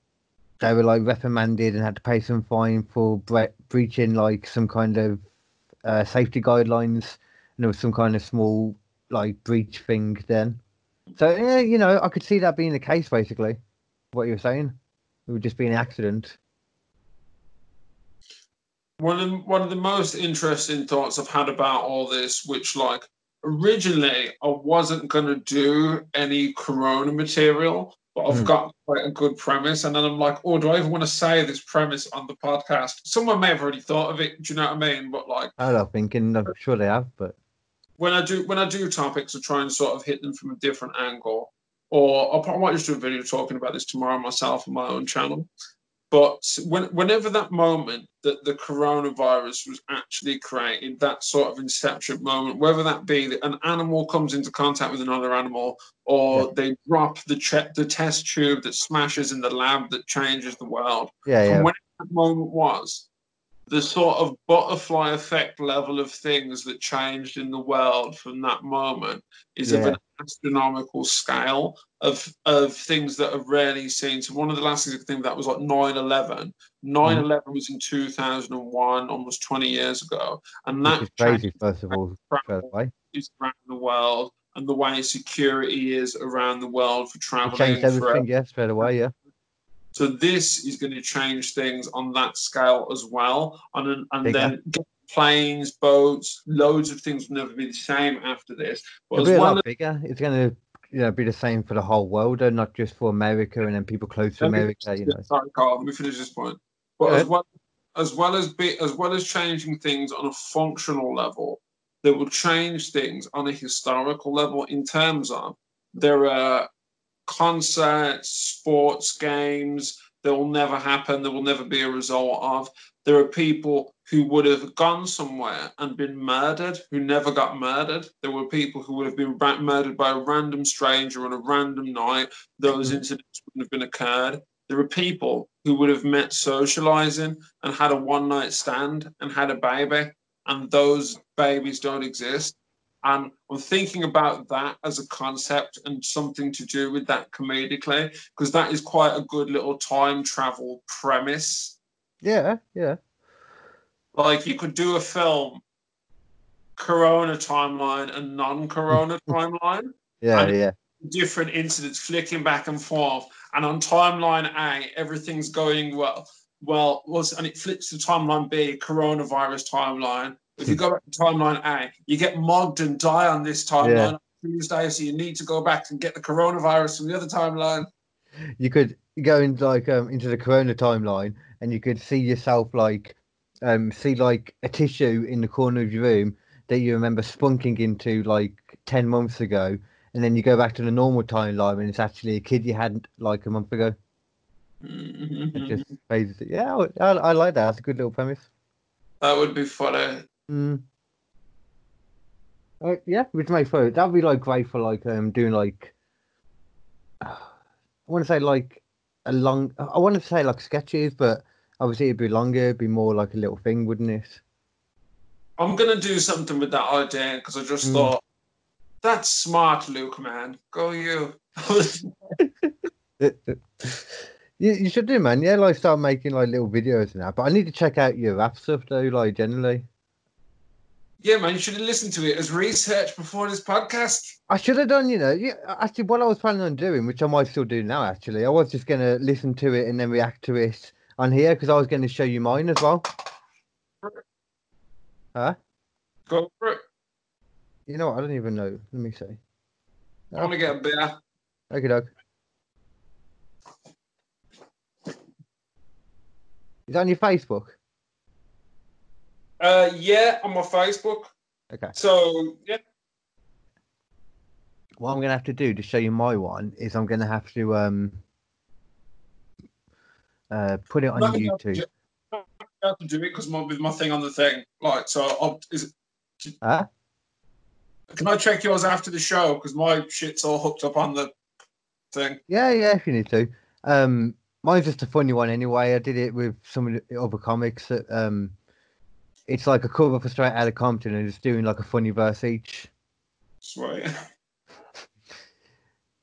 they were like reprimanded and had to pay some fine for bre- breaching like some kind of uh, safety guidelines, and there was some kind of small like breach thing then. So yeah, you know, I could see that being the case basically. What you were saying, it would just be an accident. One of the, one of the most interesting thoughts I've had about all this, which like originally I wasn't gonna do any Corona material, but I've Hmm. got quite a good premise, and then I'm like, oh, do I even want to say this premise on the podcast? Someone may have already thought of it. Do you know what I mean? But like. I don't thinking. I'm sure they have, but when I do when I do topics, I try and sort of hit them from a different angle. Or I'll probably might just do a video talking about this tomorrow myself on my own channel. But when, whenever that moment that the coronavirus was actually created, that sort of inception moment, whether that be that an animal comes into contact with another animal, or Yeah. they drop the the test tube that smashes in the lab that changes the world, yeah, yeah, from when that moment was, the sort of butterfly effect level of things that changed in the world from that moment is of an astronomical scale of of things that are rarely seen. So one of the last things I think that was like 9-11. 9-11 mm-hmm. was in 2001, almost 20 years ago. And that is crazy. First of all, is around the world and the way security is around the world for it traveling. changed for everything. Yeah, straight away. Yeah, so this is going to change things on that scale as well, and and Bigger. then planes, boats, loads of things will never be the same after this. But it'll as well lot bigger. It's gonna, you know, be the same for the whole world, and not just for America and then people close to America. You know, Sorry, Carl. Let me finish this point. But as well as well as be as well as changing things on a functional level, that will change things on a historical level in terms of there are concerts, sports games that will never happen, that will never be a result of. There are people who would have gone somewhere and been murdered who never got murdered. There were people who would have been ra- murdered by a random stranger on a random night. Those Mhm. incidents wouldn't have been occurred. There are people who would have met socializing and had a one night stand and had a baby, and those babies don't exist. And I'm thinking about that as a concept and something to do with that comedically, because that is quite a good little time travel premise. yeah, yeah, Like you could do a film, Corona timeline and non-Corona timeline, yeah, yeah. different incidents flicking back and forth. And on timeline A, everything's going well. Well, was and it flips to timeline B, coronavirus timeline. If you go back to timeline A, you get mugged and die on this timeline on Tuesday, so you need to go back and get the coronavirus from the other timeline. You could go in like um, into the Corona timeline, and you could see yourself like, um, see like a tissue in the corner of your room that you remember spunking into like ten months ago, and then you go back to the normal timeline, and it's actually a kid you had like a month ago. It Mhm. just phases it. Yeah, I, I, I like that. That's a good little premise. That would be funny. Mm. Uh, yeah, which makes for that'd be like great for like um doing like I want to say like a long I want to say like sketches, but obviously it'd be longer, it'd be more like a little thing, wouldn't it? I'm gonna do something with that idea because I just Mm. thought that's smart, Luke. Man, go you. you, you should do, man. Yeah, like start making like little videos and that. But I need to check out your rap stuff though, like generally. Yeah, man, you should have listened to it as research before this podcast. I should have done, you know. Yeah, actually, what I was planning on doing, which I might still do now, actually, I was just gonna listen to it and then react to it on here because I was going to show you mine as well. Huh? Go for it. You know what? I don't even know. Let me see. I want to get a beer. Okay, dog. Is that on your Facebook? Uh, yeah, on my Facebook. Okay. So yeah, What I'm going to have to do to show you my one is I'm going to have to um uh put it on gonna to YouTube. not have to do it because my with my thing on the thing. Like, so I'll, is it, Huh? can I check yours after the show? Because my shit's all hooked up on the thing. Yeah, yeah, if you need to. Um, mine's just a funny one anyway. I did it with some of the other comics. That, um, it's like a cover for Straight Outta Compton and just doing like a funny verse each. Sweet.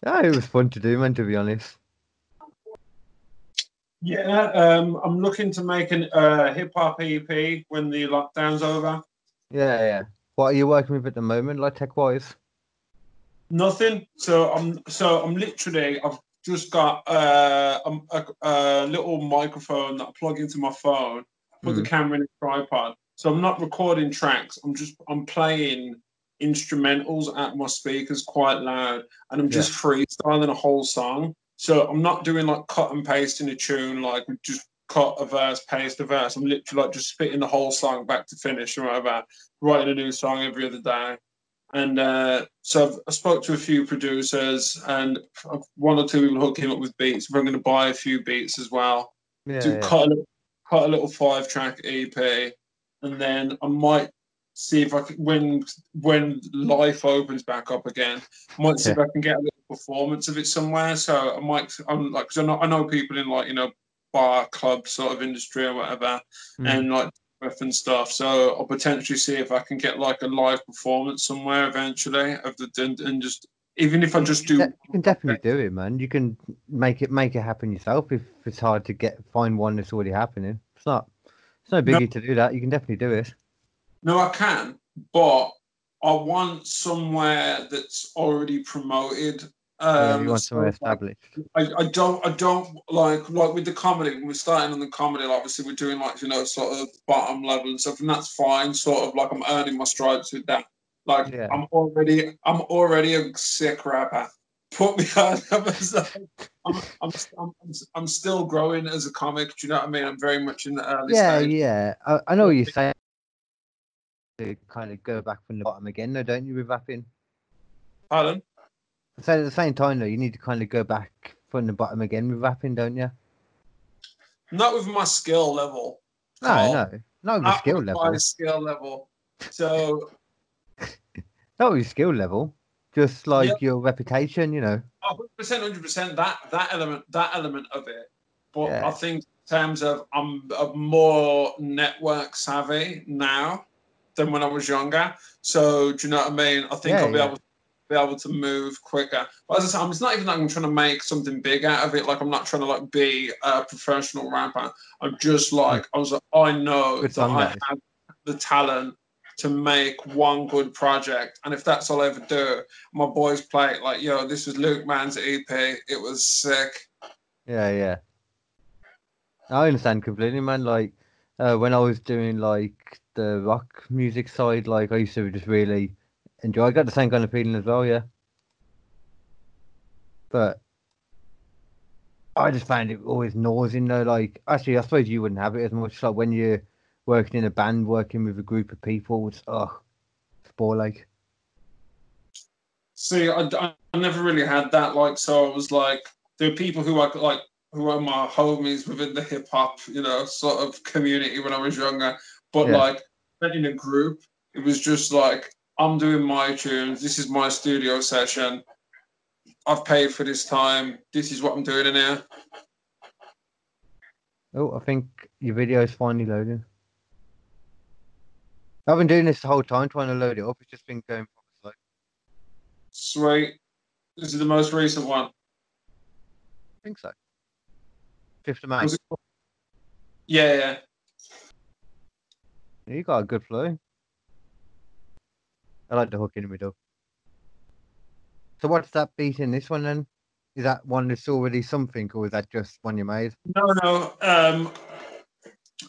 Yeah, it was fun to do, man. To be honest. Yeah, um, I'm looking to make an uh, hip hop EP when the lockdown's over. Yeah, yeah. What are you working with at the moment, like tech wise? Nothing. So I'm so I'm literally I've just got uh, um, a, a, little microphone that I plug into my phone. Put the camera in a tripod. So I'm not recording tracks. I'm just I'm playing instrumentals at my speakers quite loud, and I'm just yeah. freestyling a whole song. So I'm not doing like cut and paste in a tune, like just cut a verse, paste a verse. I'm literally like just spitting the whole song back to finish or whatever, writing a new song every other day. And uh, so I've, I spoke to a few producers, and one or two people hooking up with beats. We're going to buy a few beats as well yeah, to yeah. cut a cut a little five track EP, and then I might see if I can when when life opens back up again. I might see yeah. if I can get a little performance of it somewhere. So I might I'm like because I know I know people in like you know bar club sort of industry or whatever, mm. and like and stuff. So I'll potentially see if I can get like a live performance somewhere eventually of the and, and just even if I just do. You can definitely do it, man. You can make it make it happen yourself if it's hard to get find one that's already happening. It's not. It's no biggie no, to do that. You can definitely do it. No, I can, but I want somewhere that's already promoted um, yeah, you want somewhere established. I, I don't I don't like like with the comedy when we're starting on the comedy like obviously we're doing like you know sort of bottom level and stuff and that's fine sort of like I'm earning my stripes with that like yeah. I'm already I'm already a sick rapper put me on I'm, I'm, I'm, I'm, still growing as a comic do you know what I mean I'm very much in the early yeah stage. yeah I, I know what you're saying to kind of go back from the bottom again though don't you with rapping pardon so at the same time, though, you need to kind of go back from the bottom again with rapping, don't you? Not with my skill level. No, Carl. no, not with skill with level. My skill level. So. not with skill level, just like yep. your reputation, you know. Oh, percent, hundred percent. That that element, that element of it. But yeah. I think in terms of I'm, I'm more network savvy now than when I was younger. So do you know what I mean? I think yeah, I'll be yeah. able be able to move quicker. But as I said, it's not even like I'm trying to make something big out of it. Like I'm not trying to like be a professional rapper. I'm just like I was like I know good that I have the talent to make one good project, and if that's all I ever do, my boys play it like yo, this was Luke Man's EP. It was sick. Yeah, yeah. I understand completely, man. Like uh, when I was doing like the rock music side, like I used to just really enjoy. I got the same kind of feeling as well, yeah. But I just found it always nausing though. Like, actually, I suppose you wouldn't have it as much. Like when you're working in a band, working with a group of people, it's oh, it's bore like. See, I, I never really had that. Like, so I was like, there are people who are like who are my homies within the hip hop, you know, sort of community when I was younger. But yeah. like in a group, it was just like I'm doing my tunes. This is my studio session. I've paid for this time. This is what I'm doing in here. Oh, I think your video is finally loading. I've been doing this the whole time trying to load it up. It's just been going slow. Sweet. This is the most recent one. I think so. Fifth of May. Yeah, yeah. You got a good flow. I like the hook in the middle. So what's that beat in this one then? Is that one that's already something, or is that just one you made? No, no. Um,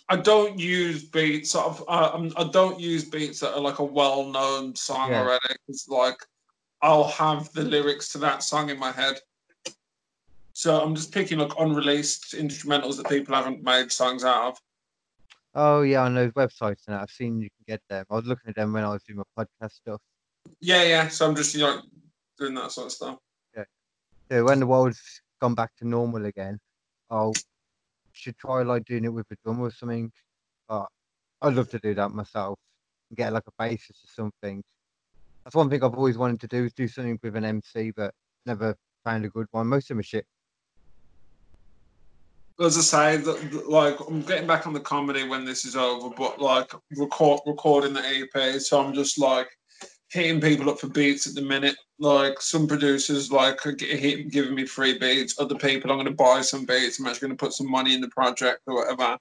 I don't use beats. Of, uh, I don't use beats that are like a well-known song yeah. already. It's like I'll have the lyrics to that song in my head. So I'm just picking like unreleased instrumentals that people haven't made songs out of. Oh yeah, on those websites and I've seen you can get them. I was looking at them when I was doing my podcast stuff. Yeah, yeah. So I'm just you know doing that sort of stuff. Yeah. So when the world's gone back to normal again, I'll should try like doing it with a drum or something. But I'd love to do that myself and get like a basis or something. That's one thing I've always wanted to do is do something with an MC, but never found a good one. Most of are shit as I say, the, the, like I'm getting back on the comedy when this is over, but like record recording the EP, so I'm just like hitting people up for beats at the minute. Like some producers like are hitting, giving me free beats. Other people, I'm going to buy some beats. I'm actually going to put some money in the project or whatever.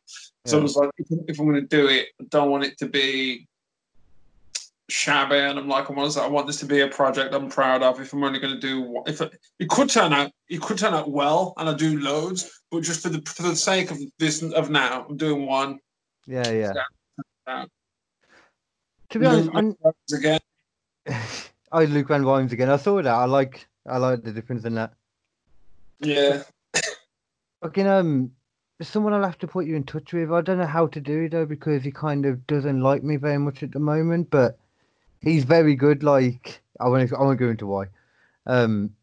So. I was like, if, I'm going to do it, I don't want it to be shabby, and I'm like, I want, I want this to be a project I'm proud of. If I'm only going to do, one- if it, it could turn out, it could turn out well, and I do loads, but just for the for the sake of this of now, I'm doing one. Yeah, yeah. Yeah. Uh, to be honest, mm-hmm. I'm, again. I Luke Van Rhymes again. I saw that. I like I like the difference in that. Yeah, Fucking um, someone I'll have to put you in touch with. I don't know how to do it though because he kind of doesn't like me very much at the moment. But he's very good. Like I won't I won't go into why. Um,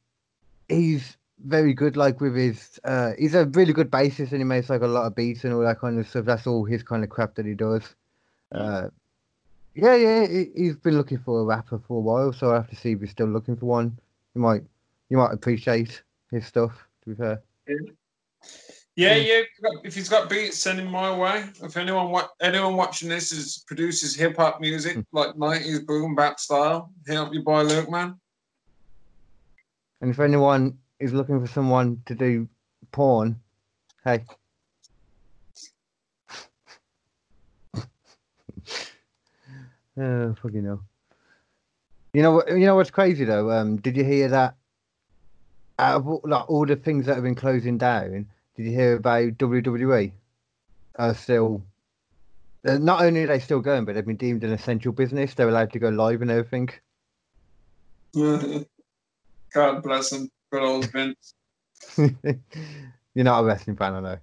he's very good. Like with his uh, he's a really good bassist and he makes like a lot of beats and all that kind of stuff. That's all his kind of crap that he does. Uh, yeah, yeah. He, he's been looking for a rapper for a while, so I have to see if he's still looking for one. You might you might appreciate his stuff. To be fair. yeah, Mm. yeah. If he's got- If he's got beats, send him my way. If anyone wa- anyone watching this is produces hip hop music like '90s boom bap style, hit up your boy Luke, man. And if anyone is looking for someone to do porn, hey. Oh, fucking hell. You know what? You know what's crazy though? Um, did you hear that? Out of all, like all the things that have been closing down, did you hear about WWE? Are still. Not only are they still going, but they've been deemed an essential business. They're allowed to go live and everything. God bless him. Good old Vince. You're not a wrestling fan, I know.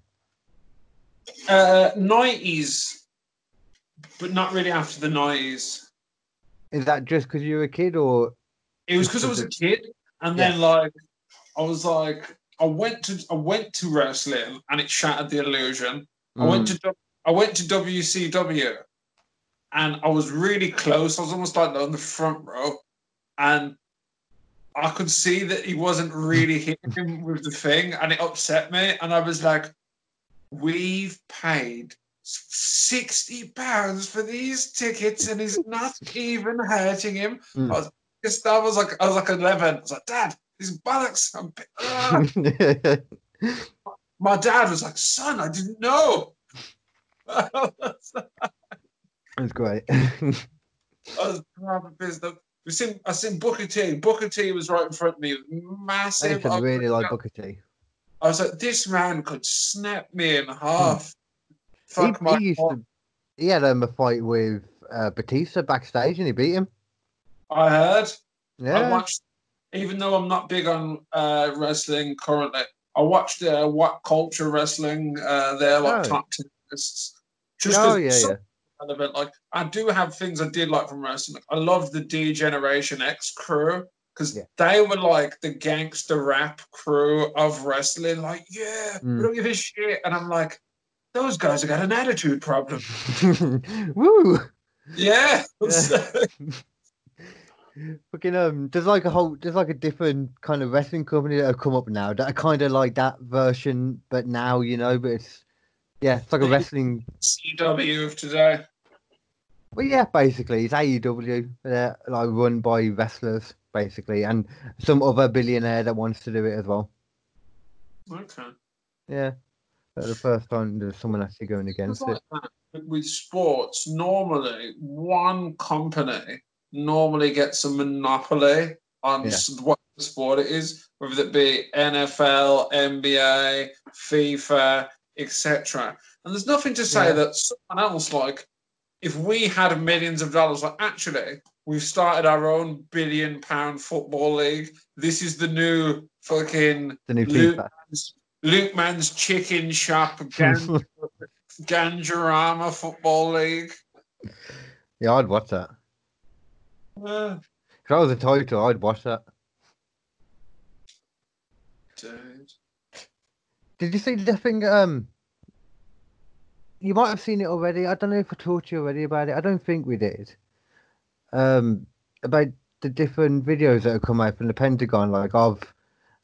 Uh, 90s, but not really after the 90s. Is that just because you were a kid, or It was because I was a kid, and then like I was like I went to I went to wrestling, and it shattered the illusion. I went Mm. to I went to WCW, and I was really close. I was almost like on the front row, and I could see that he wasn't really hitting him with the thing, and it upset me. And I was like, "We've paid sixty pounds for these tickets, and he's not even hurting him." Mm. I was pissed. I was like, I was like eleven. I was like, "Dad, these bollocks!" I'm, ah." My dad was like, "Son, I didn't know." That's great. I was proper pissed off. We seen, I seen Booker T. Booker T was right in front of me, massive. I really like Booker T. I was like, this man could snap me in half. Fuck He, he used to. He had um, a fight with uh, Batista backstage, and he beat him. I heard. I Yeah. watched, even though I'm not big on uh, wrestling currently, I watched uh, What Culture Wrestling. Uh, they're like Oh. top ten lists. Just oh yeah, yeah. relevant. Like I do have things I did like from wrestling. I love the D Generation X crew because Yeah. they were like the gangster rap crew of wrestling. Like, yeah, Mm. we don't give a shit. And I'm like, those guys have got an attitude problem. Woo! Yeah. Fucking um, there's like a whole, there's like a different kind of wrestling company that have come up now that are kind of like that version, but now you know, but it's yeah, it's like a wrestling. CW of today. Well, yeah, basically, it's AEW, uh, like run by wrestlers, basically, and some other billionaire that wants to do it as well. Okay. Yeah, the first time there's someone actually going against like it. that. With sports, normally one company normally gets a monopoly on Yeah. what sport it is, whether it be NFL, NBA, FIFA, etc. And there's nothing to say Yeah. that someone else, like, if we had millions of dollars, like, actually, we've started our own billion pound football league. This is the new fucking The new FIFA. Luke Man's Chicken Shop Gan- Ganjarama Football League. yeah, I'd watch that. Uh, If that was a title, I'd watch that. dude. Did you see the thing? Um, you might have seen it already. I don't know if I talked to you already about it. I don't think we did. Um, about the different videos that have come out from the Pentagon, like of,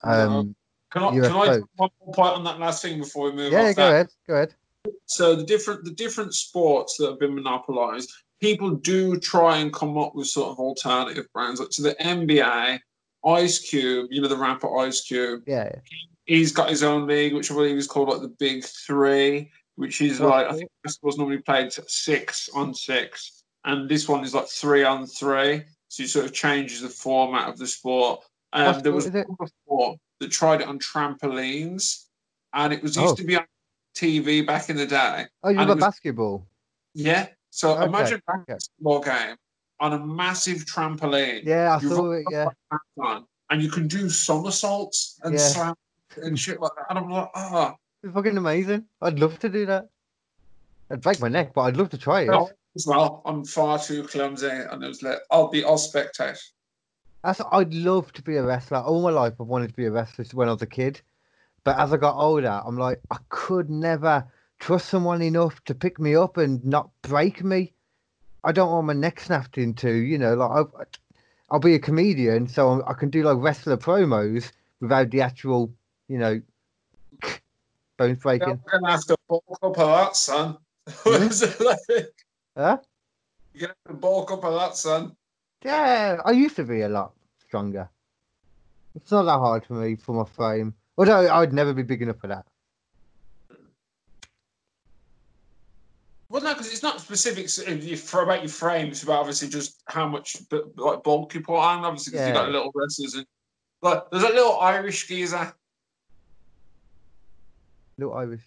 um, Can I, UFO. can I one more point on that last thing before we move on? yeah, go that? ahead, go ahead. So the different the different sports that have been monopolized, people do try and come up with sort of alternative brands. Like to the NBA, Ice Cube, you know the rapper Ice Cube, Yeah, he's got his own league, which I believe is called like the Big Three, which is What like I think basketball's normally played six on six. and this one is like three on three. So it sort of changes the format of the sport. Um, What there was sport it? one before that tried it on trampolines, and it was used Oh. to be on TV back in the day. Oh, you got basketball. Yeah. So Okay, imagine a okay. basketball game on a massive trampoline. Yeah, I You saw it. Yeah, and you can do somersaults and Yeah. slam and shit like that. And I'm like, ah, it's fucking amazing. I'd love to do that. I'd break my neck, but I'd love to try it. as well. I'm far too clumsy, and it was like, I'll be, I'll spectate. That's I'd love to be a wrestler. All my life, I've wanted to be a wrestler when I was a kid. But as I got older, I'm like, I could never trust someone enough to pick me up and not break me. I don't want my neck snapped into. You know, like I, I'll be a comedian, so I can do like wrestler promos without the actual, you know, bones You're breaking. gonna have to bulk up a lot, son. Hmm? Like- Huh? You're gonna have to bulk up a lot, son. Yeah, I used to be a lot stronger. It's not that hard for me for my frame. Although I'd never be big enough for that. Well, no, because it's not specific s- if you throw about your frames, but obviously just how much like bulk you put on. Obviously, because you Yeah. got little wrestlers and like there's a little Irish geezer Little Irish.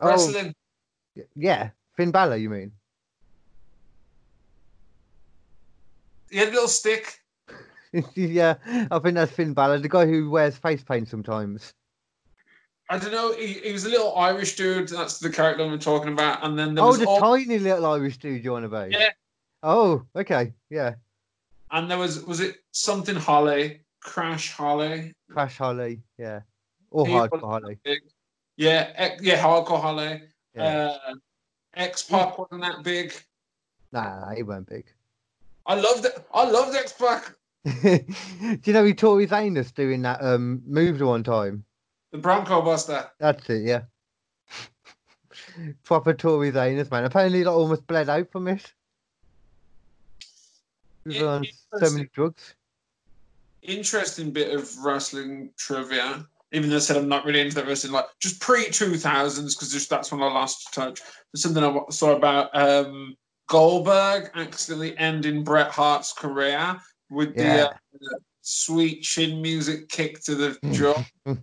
Oh. wrestling. Oh, yeah. Finn Balor, you mean? He had a little stick. yeah, I think that's Finn Balor, the guy who wears face paint sometimes. I don't know. He, he was a little Irish dude. That's the character I'm talking about. And then there Oh, was the all, tiny little Irish dude you want about? Yeah. Oh, okay. Yeah. and there was was it something Holly, Crash Holly, Crash Holly. Yeah. Or He Hardcore Holly. yeah, X- yeah, Hardcore Holly. Yeah. Uh, X Pac wasn't that big. nah, nah, he weren't big. I loved it. I loved X Pac. Do you know he tore his anus doing that um move the one time? The Bronco Buster. That's it, yeah. Proper tore his anus, man. Apparently, he like, almost bled out from it. He was on so interesting. many drugs. Interesting bit of wrestling trivia. Even though I said I'm not really into that wrestling, like just pre 2000s, because that's when I last touched. There's something I saw about um, Goldberg accidentally ending Bret Hart's career with Yeah. the uh, sweet chin music kick to the jaw.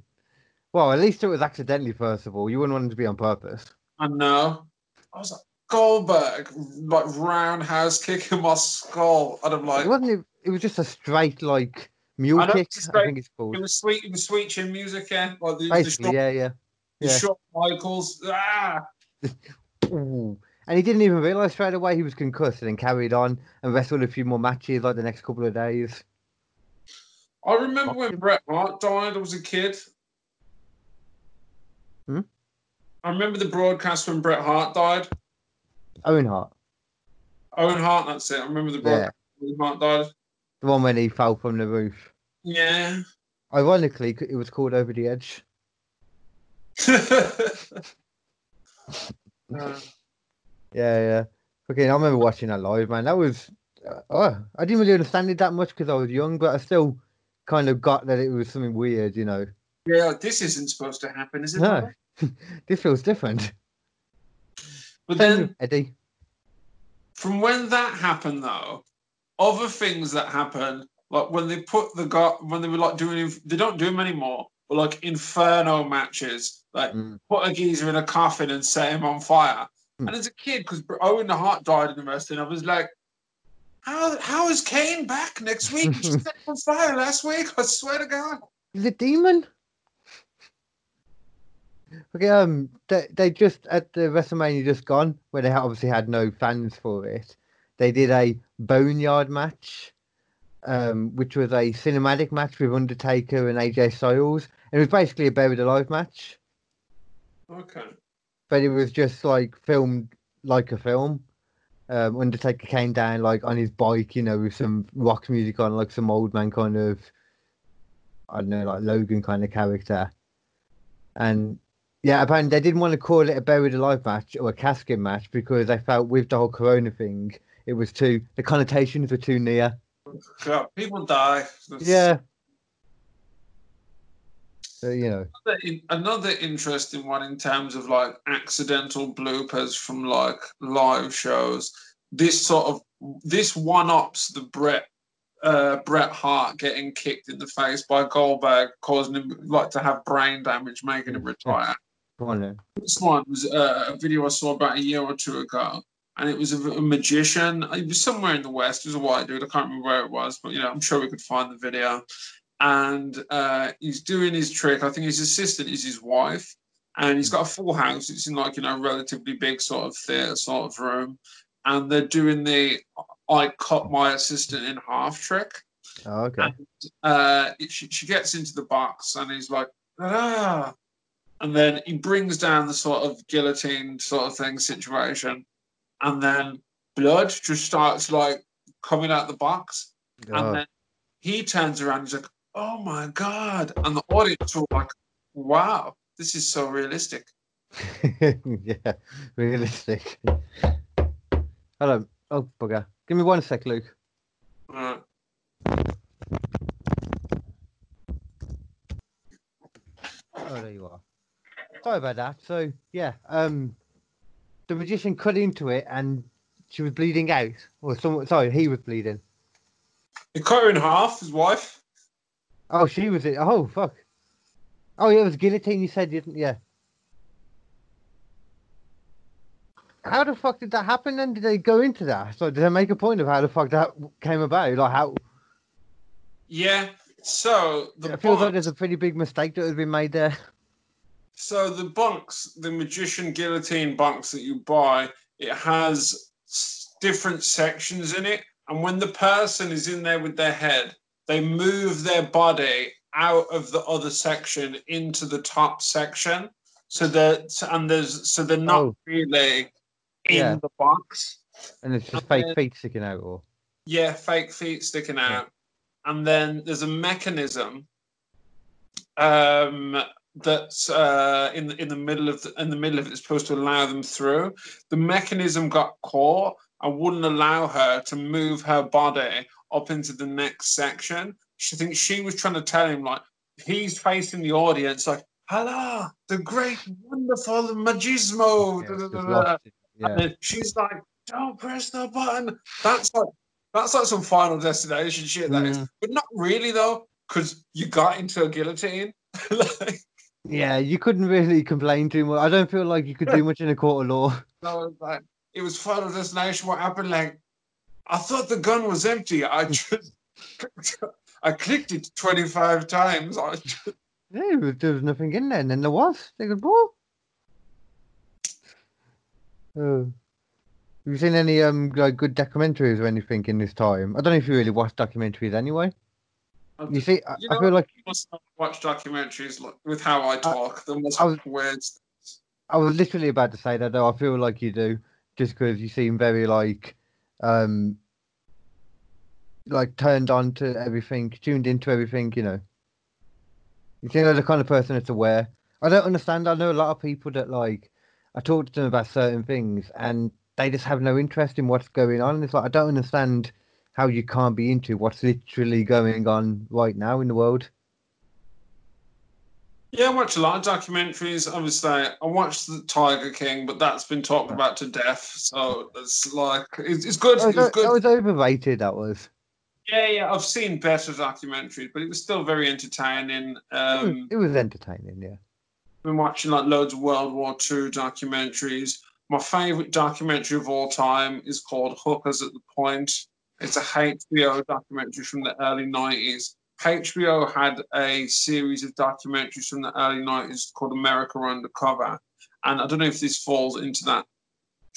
Well, at least it was accidentally, first of all. You wouldn't want it to be on purpose. I know. I was like, Goldberg, like roundhouse kicking my skull. And I'm like, it wasn't. It, it was just a straight, like, mule I kick, it's I think it's called. it was sweet, it was sweet chin music, yeah. Like the, the, short, yeah, yeah. the Shawn Michaels. Ah! Ooh. And he didn't even realise straight away he was concussed and carried on and wrestled a few more matches, like, the next couple of days. I remember when Bret Hart died, I was a kid. Hmm? I remember the broadcast when Bret Hart died. Owen Hart. Owen Hart, that's it. I remember the broadcast when Hart died. The one when he fell from the roof. Yeah. Ironically, it was called Over the Edge. Uh, Yeah, yeah. Okay, I remember watching that live, man. That was, uh, oh, I didn't really understand it that much because I was young, but I still kind of got that it was something weird, you know. yeah, this isn't supposed to happen, is it? No, this feels different. But then Eddie. from when that happened though, other things that happen, like when they put the guy when they were like doing they don't do them anymore, but like inferno matches, like Mm. put a geezer in a coffin and set him on fire. Mm. And as a kid, because Owen the Hart died in the wrestling, I was like, how how is Kane back next week? He set on fire last week. I swear to God. It Demon? Okay, um, they, they just at the WrestleMania just gone, where they obviously had no fans for it. They did a Boneyard match, um, which was a cinematic match with Undertaker and AJ Styles. and It was basically a buried alive match, Okay. But it was just like filmed like a film. Um, Undertaker came down like on his bike, you know, with some rock music on, like some old man kind of, I don't know, like Logan kind of character. And yeah, apparently they didn't want to call it a buried alive match or a casket match because they felt with the whole Corona thing, it was too the connotations were too near. People die. That's- Yeah. So, you know, Another, in- another interesting one in terms of like accidental bloopers from like live shows this sort of this one ups the Bret uh, Bret Hart getting kicked in the face by Goldberg, causing him like to have brain damage, making him retire. Go on. This one was uh, a video I saw about a year or two ago, and it was a, a magician. It was somewhere in the West. It was a white dude. I can't remember where it was, but you know, I'm sure we could find the video. And uh, he's doing his trick. I think his assistant is his wife, and he's got a full house. It's in like you know, relatively big sort of theatre sort of room, and they're doing the I cut my assistant in half trick. Oh, okay. Uh, she, she gets into the box, and he's like, ah. And then he brings down the sort of guillotine sort of thing situation, and then blood just starts like coming out the box, and Oh, then he turns around. He's like, "Oh my god!" And the audience were like, "Wow, this is so realistic." yeah, realistic. Hello. Oh, bugger. Give me one sec, Luke. Oh, there you are. Sorry about that. So, yeah, um, the magician cut into it and she was bleeding out. Or someone, sorry, he was bleeding. he cut her in half. His wife. Oh, she was it. Oh, fuck. Oh, yeah, it was guillotine. You said, didn't? Yeah. How the fuck did that happen? Then did they go into that? So did they make a point of how the fuck that came about? Like how? Yeah. So the it feels like there's a pretty big mistake that has been made there. So the bunks, the magician guillotine bunks that you buy, it has different sections in it, and when the person is in there with their head, they move their body out of the other section into the top section, so that and there's so they're not Oh. really in Yeah. the box. And it's just Okay. fake feet sticking out, or Yeah, fake feet sticking Yeah. out. And then there's a mechanism um, that's uh, in in the middle of the, in the middle of it is supposed to allow them through. The mechanism got caught and wouldn't allow her to move her body up into the next section. She thinks she was trying to tell him like he's facing the audience like, "Hello, the great, wonderful magismo." Yeah, da, da, da, she's like, "Don't press the button." That's like that's like some Final Destination shit. That is, Mm. but not really though, because you got into a guillotine. like, yeah, you couldn't really complain too much. I don't feel like you could do much in a court of law. Was like, it was Final Destination. What happened? Like, I thought the gun was empty. I just, I clicked it twenty five times. I just, Yeah, there was- there was nothing in there, and then there was. They could what? Oh. Have you seen any um like good documentaries or anything in this time? I don't know if you really watch documentaries anyway. You see, I, You I feel like must not watch documentaries like, with how I talk. They must I was- weird. I was literally about to say that though. I feel like you do, just because you seem very like, um, like turned on to everything, tuned into everything. You know, you think like the kind of person that's aware. I don't understand. I know a lot of people that like, I talk to them about certain things, and they just have no interest in what's going on. It's like I don't understand how you can't be into what's literally going on right now in the world. Yeah, I watch a lot of documentaries. Obviously, I watched the Tiger King, but that's been talked about to death. So it's like it's, it's good. That was, It's good. that was overrated. That was. Yeah, yeah. I've seen better documentaries, but it was still very entertaining. It was, Um, it was entertaining. Yeah. been watching like loads of World War II documentaries. My favorite documentary of all time is called Hookers at the Point. It's a HBO documentary from the early 90s. HBO had a series of documentaries from the early 90s called America Undercover. And I don't know if this falls into that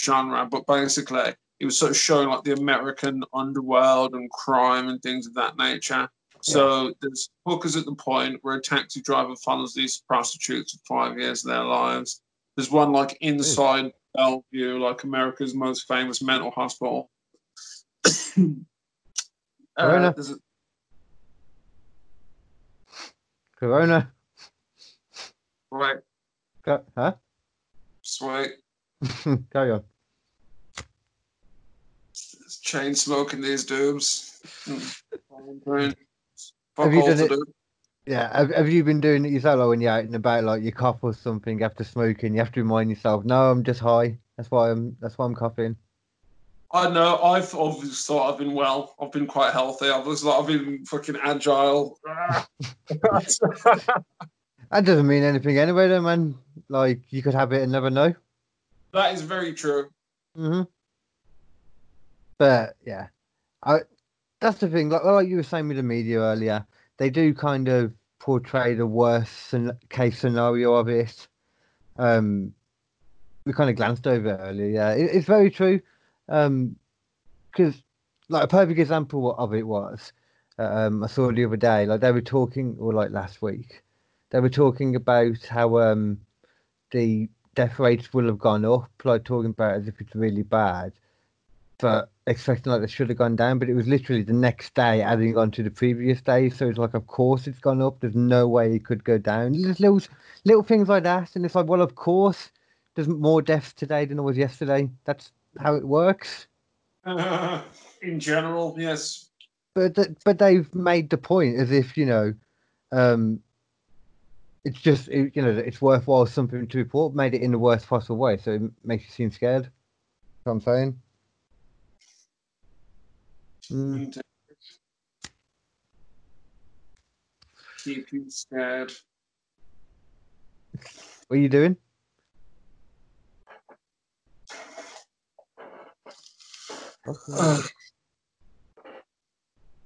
genre, but basically it was sort of showing like the American underworld and crime and things of that nature. So there's hookers at the point where a taxi driver follows these prostitutes for five years of their lives. There's one like inside Bellevue, like America's most famous mental hospital. uh, there's a, Corona. right, Go, huh? sweet. Carry on. It's chain smoking these. Mm. Have you done it- do. Yeah, have, have you been doing it yourself like, when you're out and about, like you cough or something after smoking? You have to remind yourself, no, I'm just high. That's why I'm. That's why I'm coughing. I know. I've always thought I've been well. I've been quite healthy. I've was like I've been fucking agile. That doesn't mean anything anyway, though, man. Like you could have it and never know. that is very true. hmm But yeah, I that's the thing. Like, like you were saying with the media earlier, they do kind of portray the worst case scenario of it. Um, we kind of glanced over it earlier. Yeah, it, it's very true. Um, because like a perfect example of it was, um, I saw the other day. Like they were talking, or like last week, they were talking about how um the death rates will have gone up, like talking about as if it's really bad, but expecting like they should have gone down. But it was literally the next day adding on to the previous day. So it's like, of course it's gone up. There's no way it could go down. Just little little things like that, and it's like, well, of course, there's more deaths today than there was yesterday. That's how it works. In general, yes. But th- but they've made the point as if you know, um, it's just it, you know it's worthwhile something to report. Made it in the worst possible way, so it makes you seem scared. I'm saying. Mm. Keep you scared. What are you doing?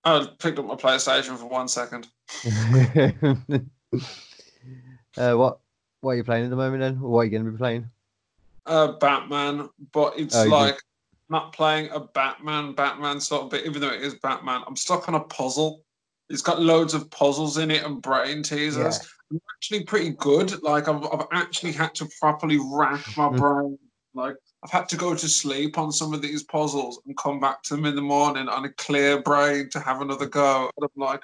I picked up my PlayStation for one second. uh, what what are you playing at the moment then? Or what are you going to be playing? Uh, Batman, but it's Oh, like not playing a Batman, Batman sort of bit, even though it is Batman. I'm stuck on a puzzle. It's got loads of puzzles in it and brain teasers. I'm actually pretty good. Like I've, I've actually had to properly rack my brain. Like I've had to go to sleep on some of these puzzles and come back to them in the morning on a clear brain to have another go. And I'm like,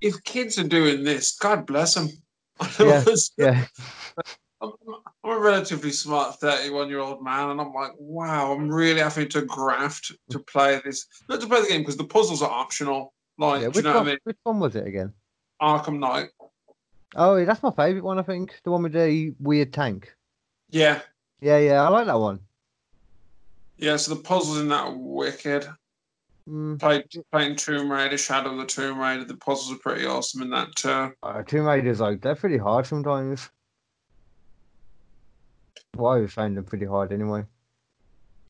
if kids are doing this, God bless them. Yeah, Yeah, I'm, I'm a relatively smart 31 year old man, and I'm like, wow, I'm really having to graft to play this. Not to play the game because the puzzles are optional. Like, yeah. Which you know one? what I mean? Which one was it again? Arkham Knight. Oh, that's my favourite one. I think the one with the weird tank. Yeah, Yeah, yeah, I like that one. yeah. So the puzzles in that are wicked. Mm. Playing Tomb Raider, Shadow of the Tomb Raider. The puzzles are pretty awesome in that too. Uh, Tomb Raiders, like they're pretty hard sometimes. Well, I always find them pretty hard anyway.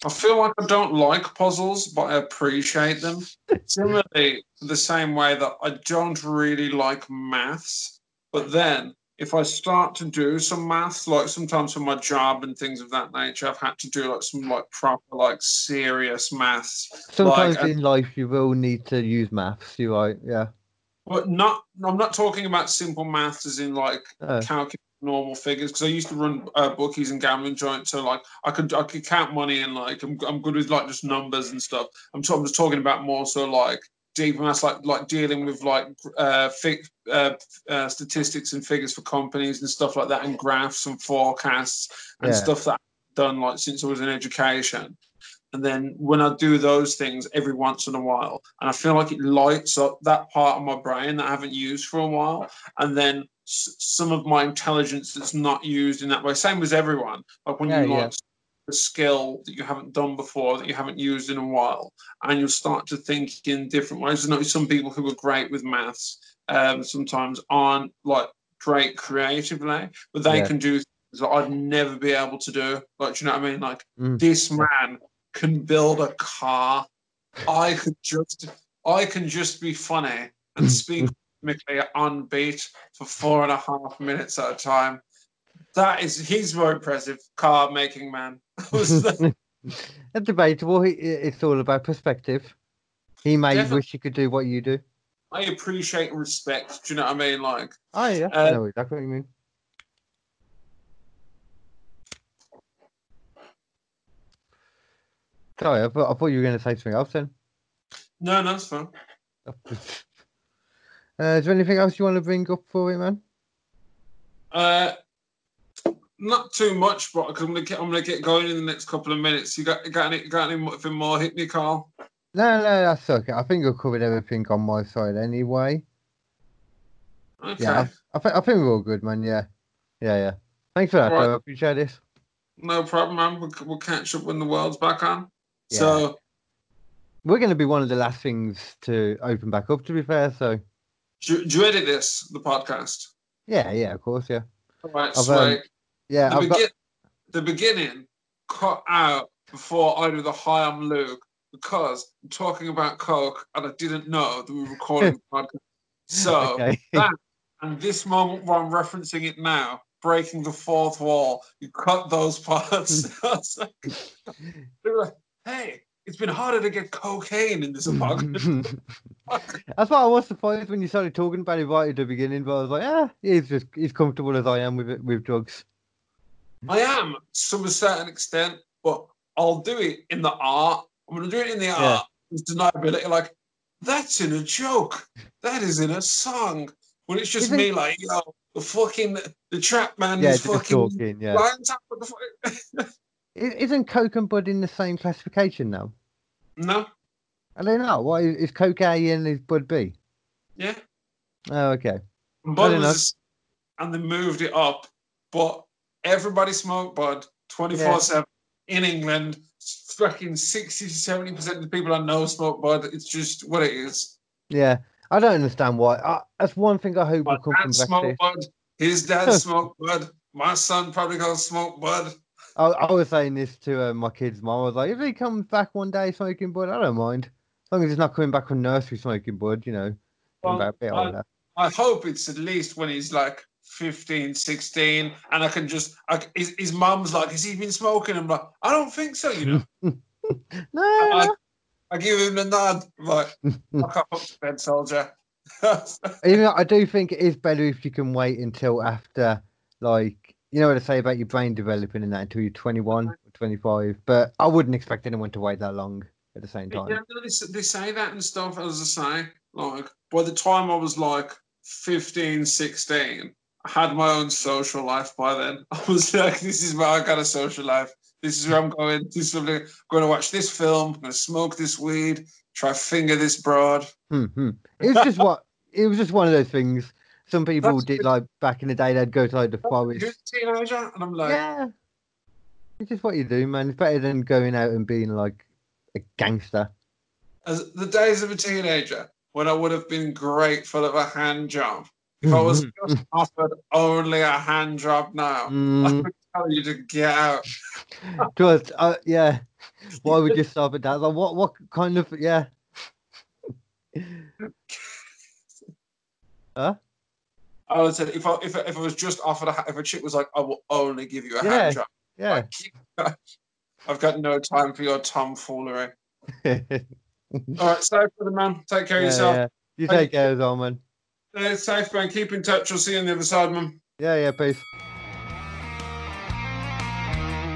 I feel like I don't like puzzles, but I appreciate them. Similarly, the same way that I don't really like maths, but then if I start to do some maths, like sometimes for my job and things of that nature, I've had to do like some like proper like serious maths. Sometimes Like, uh, in life you will need to use maths. You're right. Yeah. But not, I'm not talking about simple maths as in like Uh, calculate normal figures because I used to run uh, bookies and gambling joints, so like I could I could count money and like I'm, I'm good with like just numbers and stuff. I'm, t- I'm just talking about more so like deeper maths, like like dealing with like uh, fi- uh, uh, statistics and figures for companies and stuff like that, and graphs and forecasts and Yeah. stuff that I've done like since I was in education. And then when I do those things every once in a while, and I feel like it lights up that part of my brain that I haven't used for a while, and then s- some of my intelligence that's not used in that way. Same as everyone. Like when Yeah, you yeah. like a skill that you haven't done before, that you haven't used in a while, and you'll start to think in different ways. I know some people who are great with maths um, sometimes aren't like great creatively, but they Yeah. can do things that I'd never be able to do. Like, do you know what I mean? Like Mm. this man can build a car. I could just, I can just be funny and speak rhythmically on beat for four and a half minutes at a time. That is, he's more impressive car making man. Debatable. It's all about perspective. He may Definitely. wish he could do what you do. I appreciate and respect. Do you know what I mean? Like, Oh yeah, Uh, I know exactly what you mean. Sorry, I thought, I thought you were going to say something else then. no, no, it's fine. Uh, is there anything else you want to bring up for it, man? Uh, not too much, but I'm gonna get, I'm gonna get going in the next couple of minutes. You got, got any, got anything more? Hit me, Carl. No, no, that's okay. I think I've covered everything on my side anyway. Okay. Yeah, I, I, think I think we're all good, man. Yeah, yeah, yeah. Thanks for that, Right. I appreciate this. No problem, man. We'll, we'll catch up when the world's back on. Yeah. So We're going to be one of the last things to open back up. To be fair, so do, do you edit this, the podcast? yeah, yeah, of course, yeah, All right, I've, um, yeah. the, I've got, the beginning cut out before I do the hi, I'm Luke because I'm talking about Coke and I didn't know that we were recording the podcast. So, okay. that and this moment where I'm referencing it now, breaking the fourth wall, you cut those parts. Was like- they were like, hey, it's been harder to get cocaine in this apartment. That's why I was surprised when you started talking about it right at the beginning. But I was like, ah, he's just he's comfortable as I am with it with drugs. I am to a certain extent, but I'll do it in the art. I'm going to do it in the art. With deniability, like that's in a joke. That is in a song. When it's just Isn't- me, like yo, know, the fucking the trap man Yeah, is fucking talking. Yeah, lying top of the fuck. Isn't Coke and Bud in the same classification now? no, I don't know. What is, is Coke A and is Bud B? yeah. Oh, okay. Bud was, and they moved it up, but everybody smoked Bud 24 7 in England. Fucking 60 to 70 percent of the people I know smoke Bud. It's just what it is. Yeah, I don't understand why. I, that's one thing I hope My will come dad from smoked Brexit. Bud. His dad smoked Bud. My son probably gonna smoke Bud. I, I was saying this to uh, my kid's mom. I was like, if he comes back one day smoking Bud, I don't mind. As long as he's not coming back from nursery smoking Bud, you know. Well, coming back a bit I- I hope it's at least when he's like 15, 16, and I can just. I, his, his mum's like, "Has he been smoking?" I'm like, "I don't think so." You know. No, I. I give him the nod. I'm like, "Fuck up to bed, soldier." Even though I do think it is better if you can wait until after, like, you know what I say about your brain developing and that until you're 21 or 25. But I wouldn't expect anyone to wait that long at the same time. Yeah, they, they say that and stuff, as I say. Like, by the time I was like 15, 16, I had my own social life by then. I was like, this is where I got a social life. This is where I'm going. This is something. I'm going to watch this film. I'm going to smoke this weed. Try finger this broad. Hmm, hmm. It was just what it was just one of those things. Some people That's did good. like back in the day. They'd go to like the forest. You're a teenager, and I'm like, yeah, it's just what you do, man. It's better than going out and being like a gangster. as the days of a teenager when I would have been grateful of a hand job. If I was just offered only a hand job now, I Mm, would tell you to get out. just uh, yeah. Why would you stop at that? Like, what what kind of yeah? Huh? I would say if I if if I was just offered a if a chick was like, I will only give you a Yeah. hand job. Yeah. Like, I've got no time for your tomfoolery. All right, safe for the man. Take care of yourself. yeah. You take care as well, man. Stay safe, man. Keep in touch. I'll see you on the other side, man. Yeah, yeah, peace.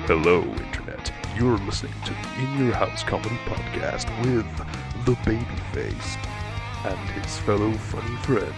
Hello, Internet. You're listening to the In Your House Comedy Podcast with the Babyface and his fellow funny friend,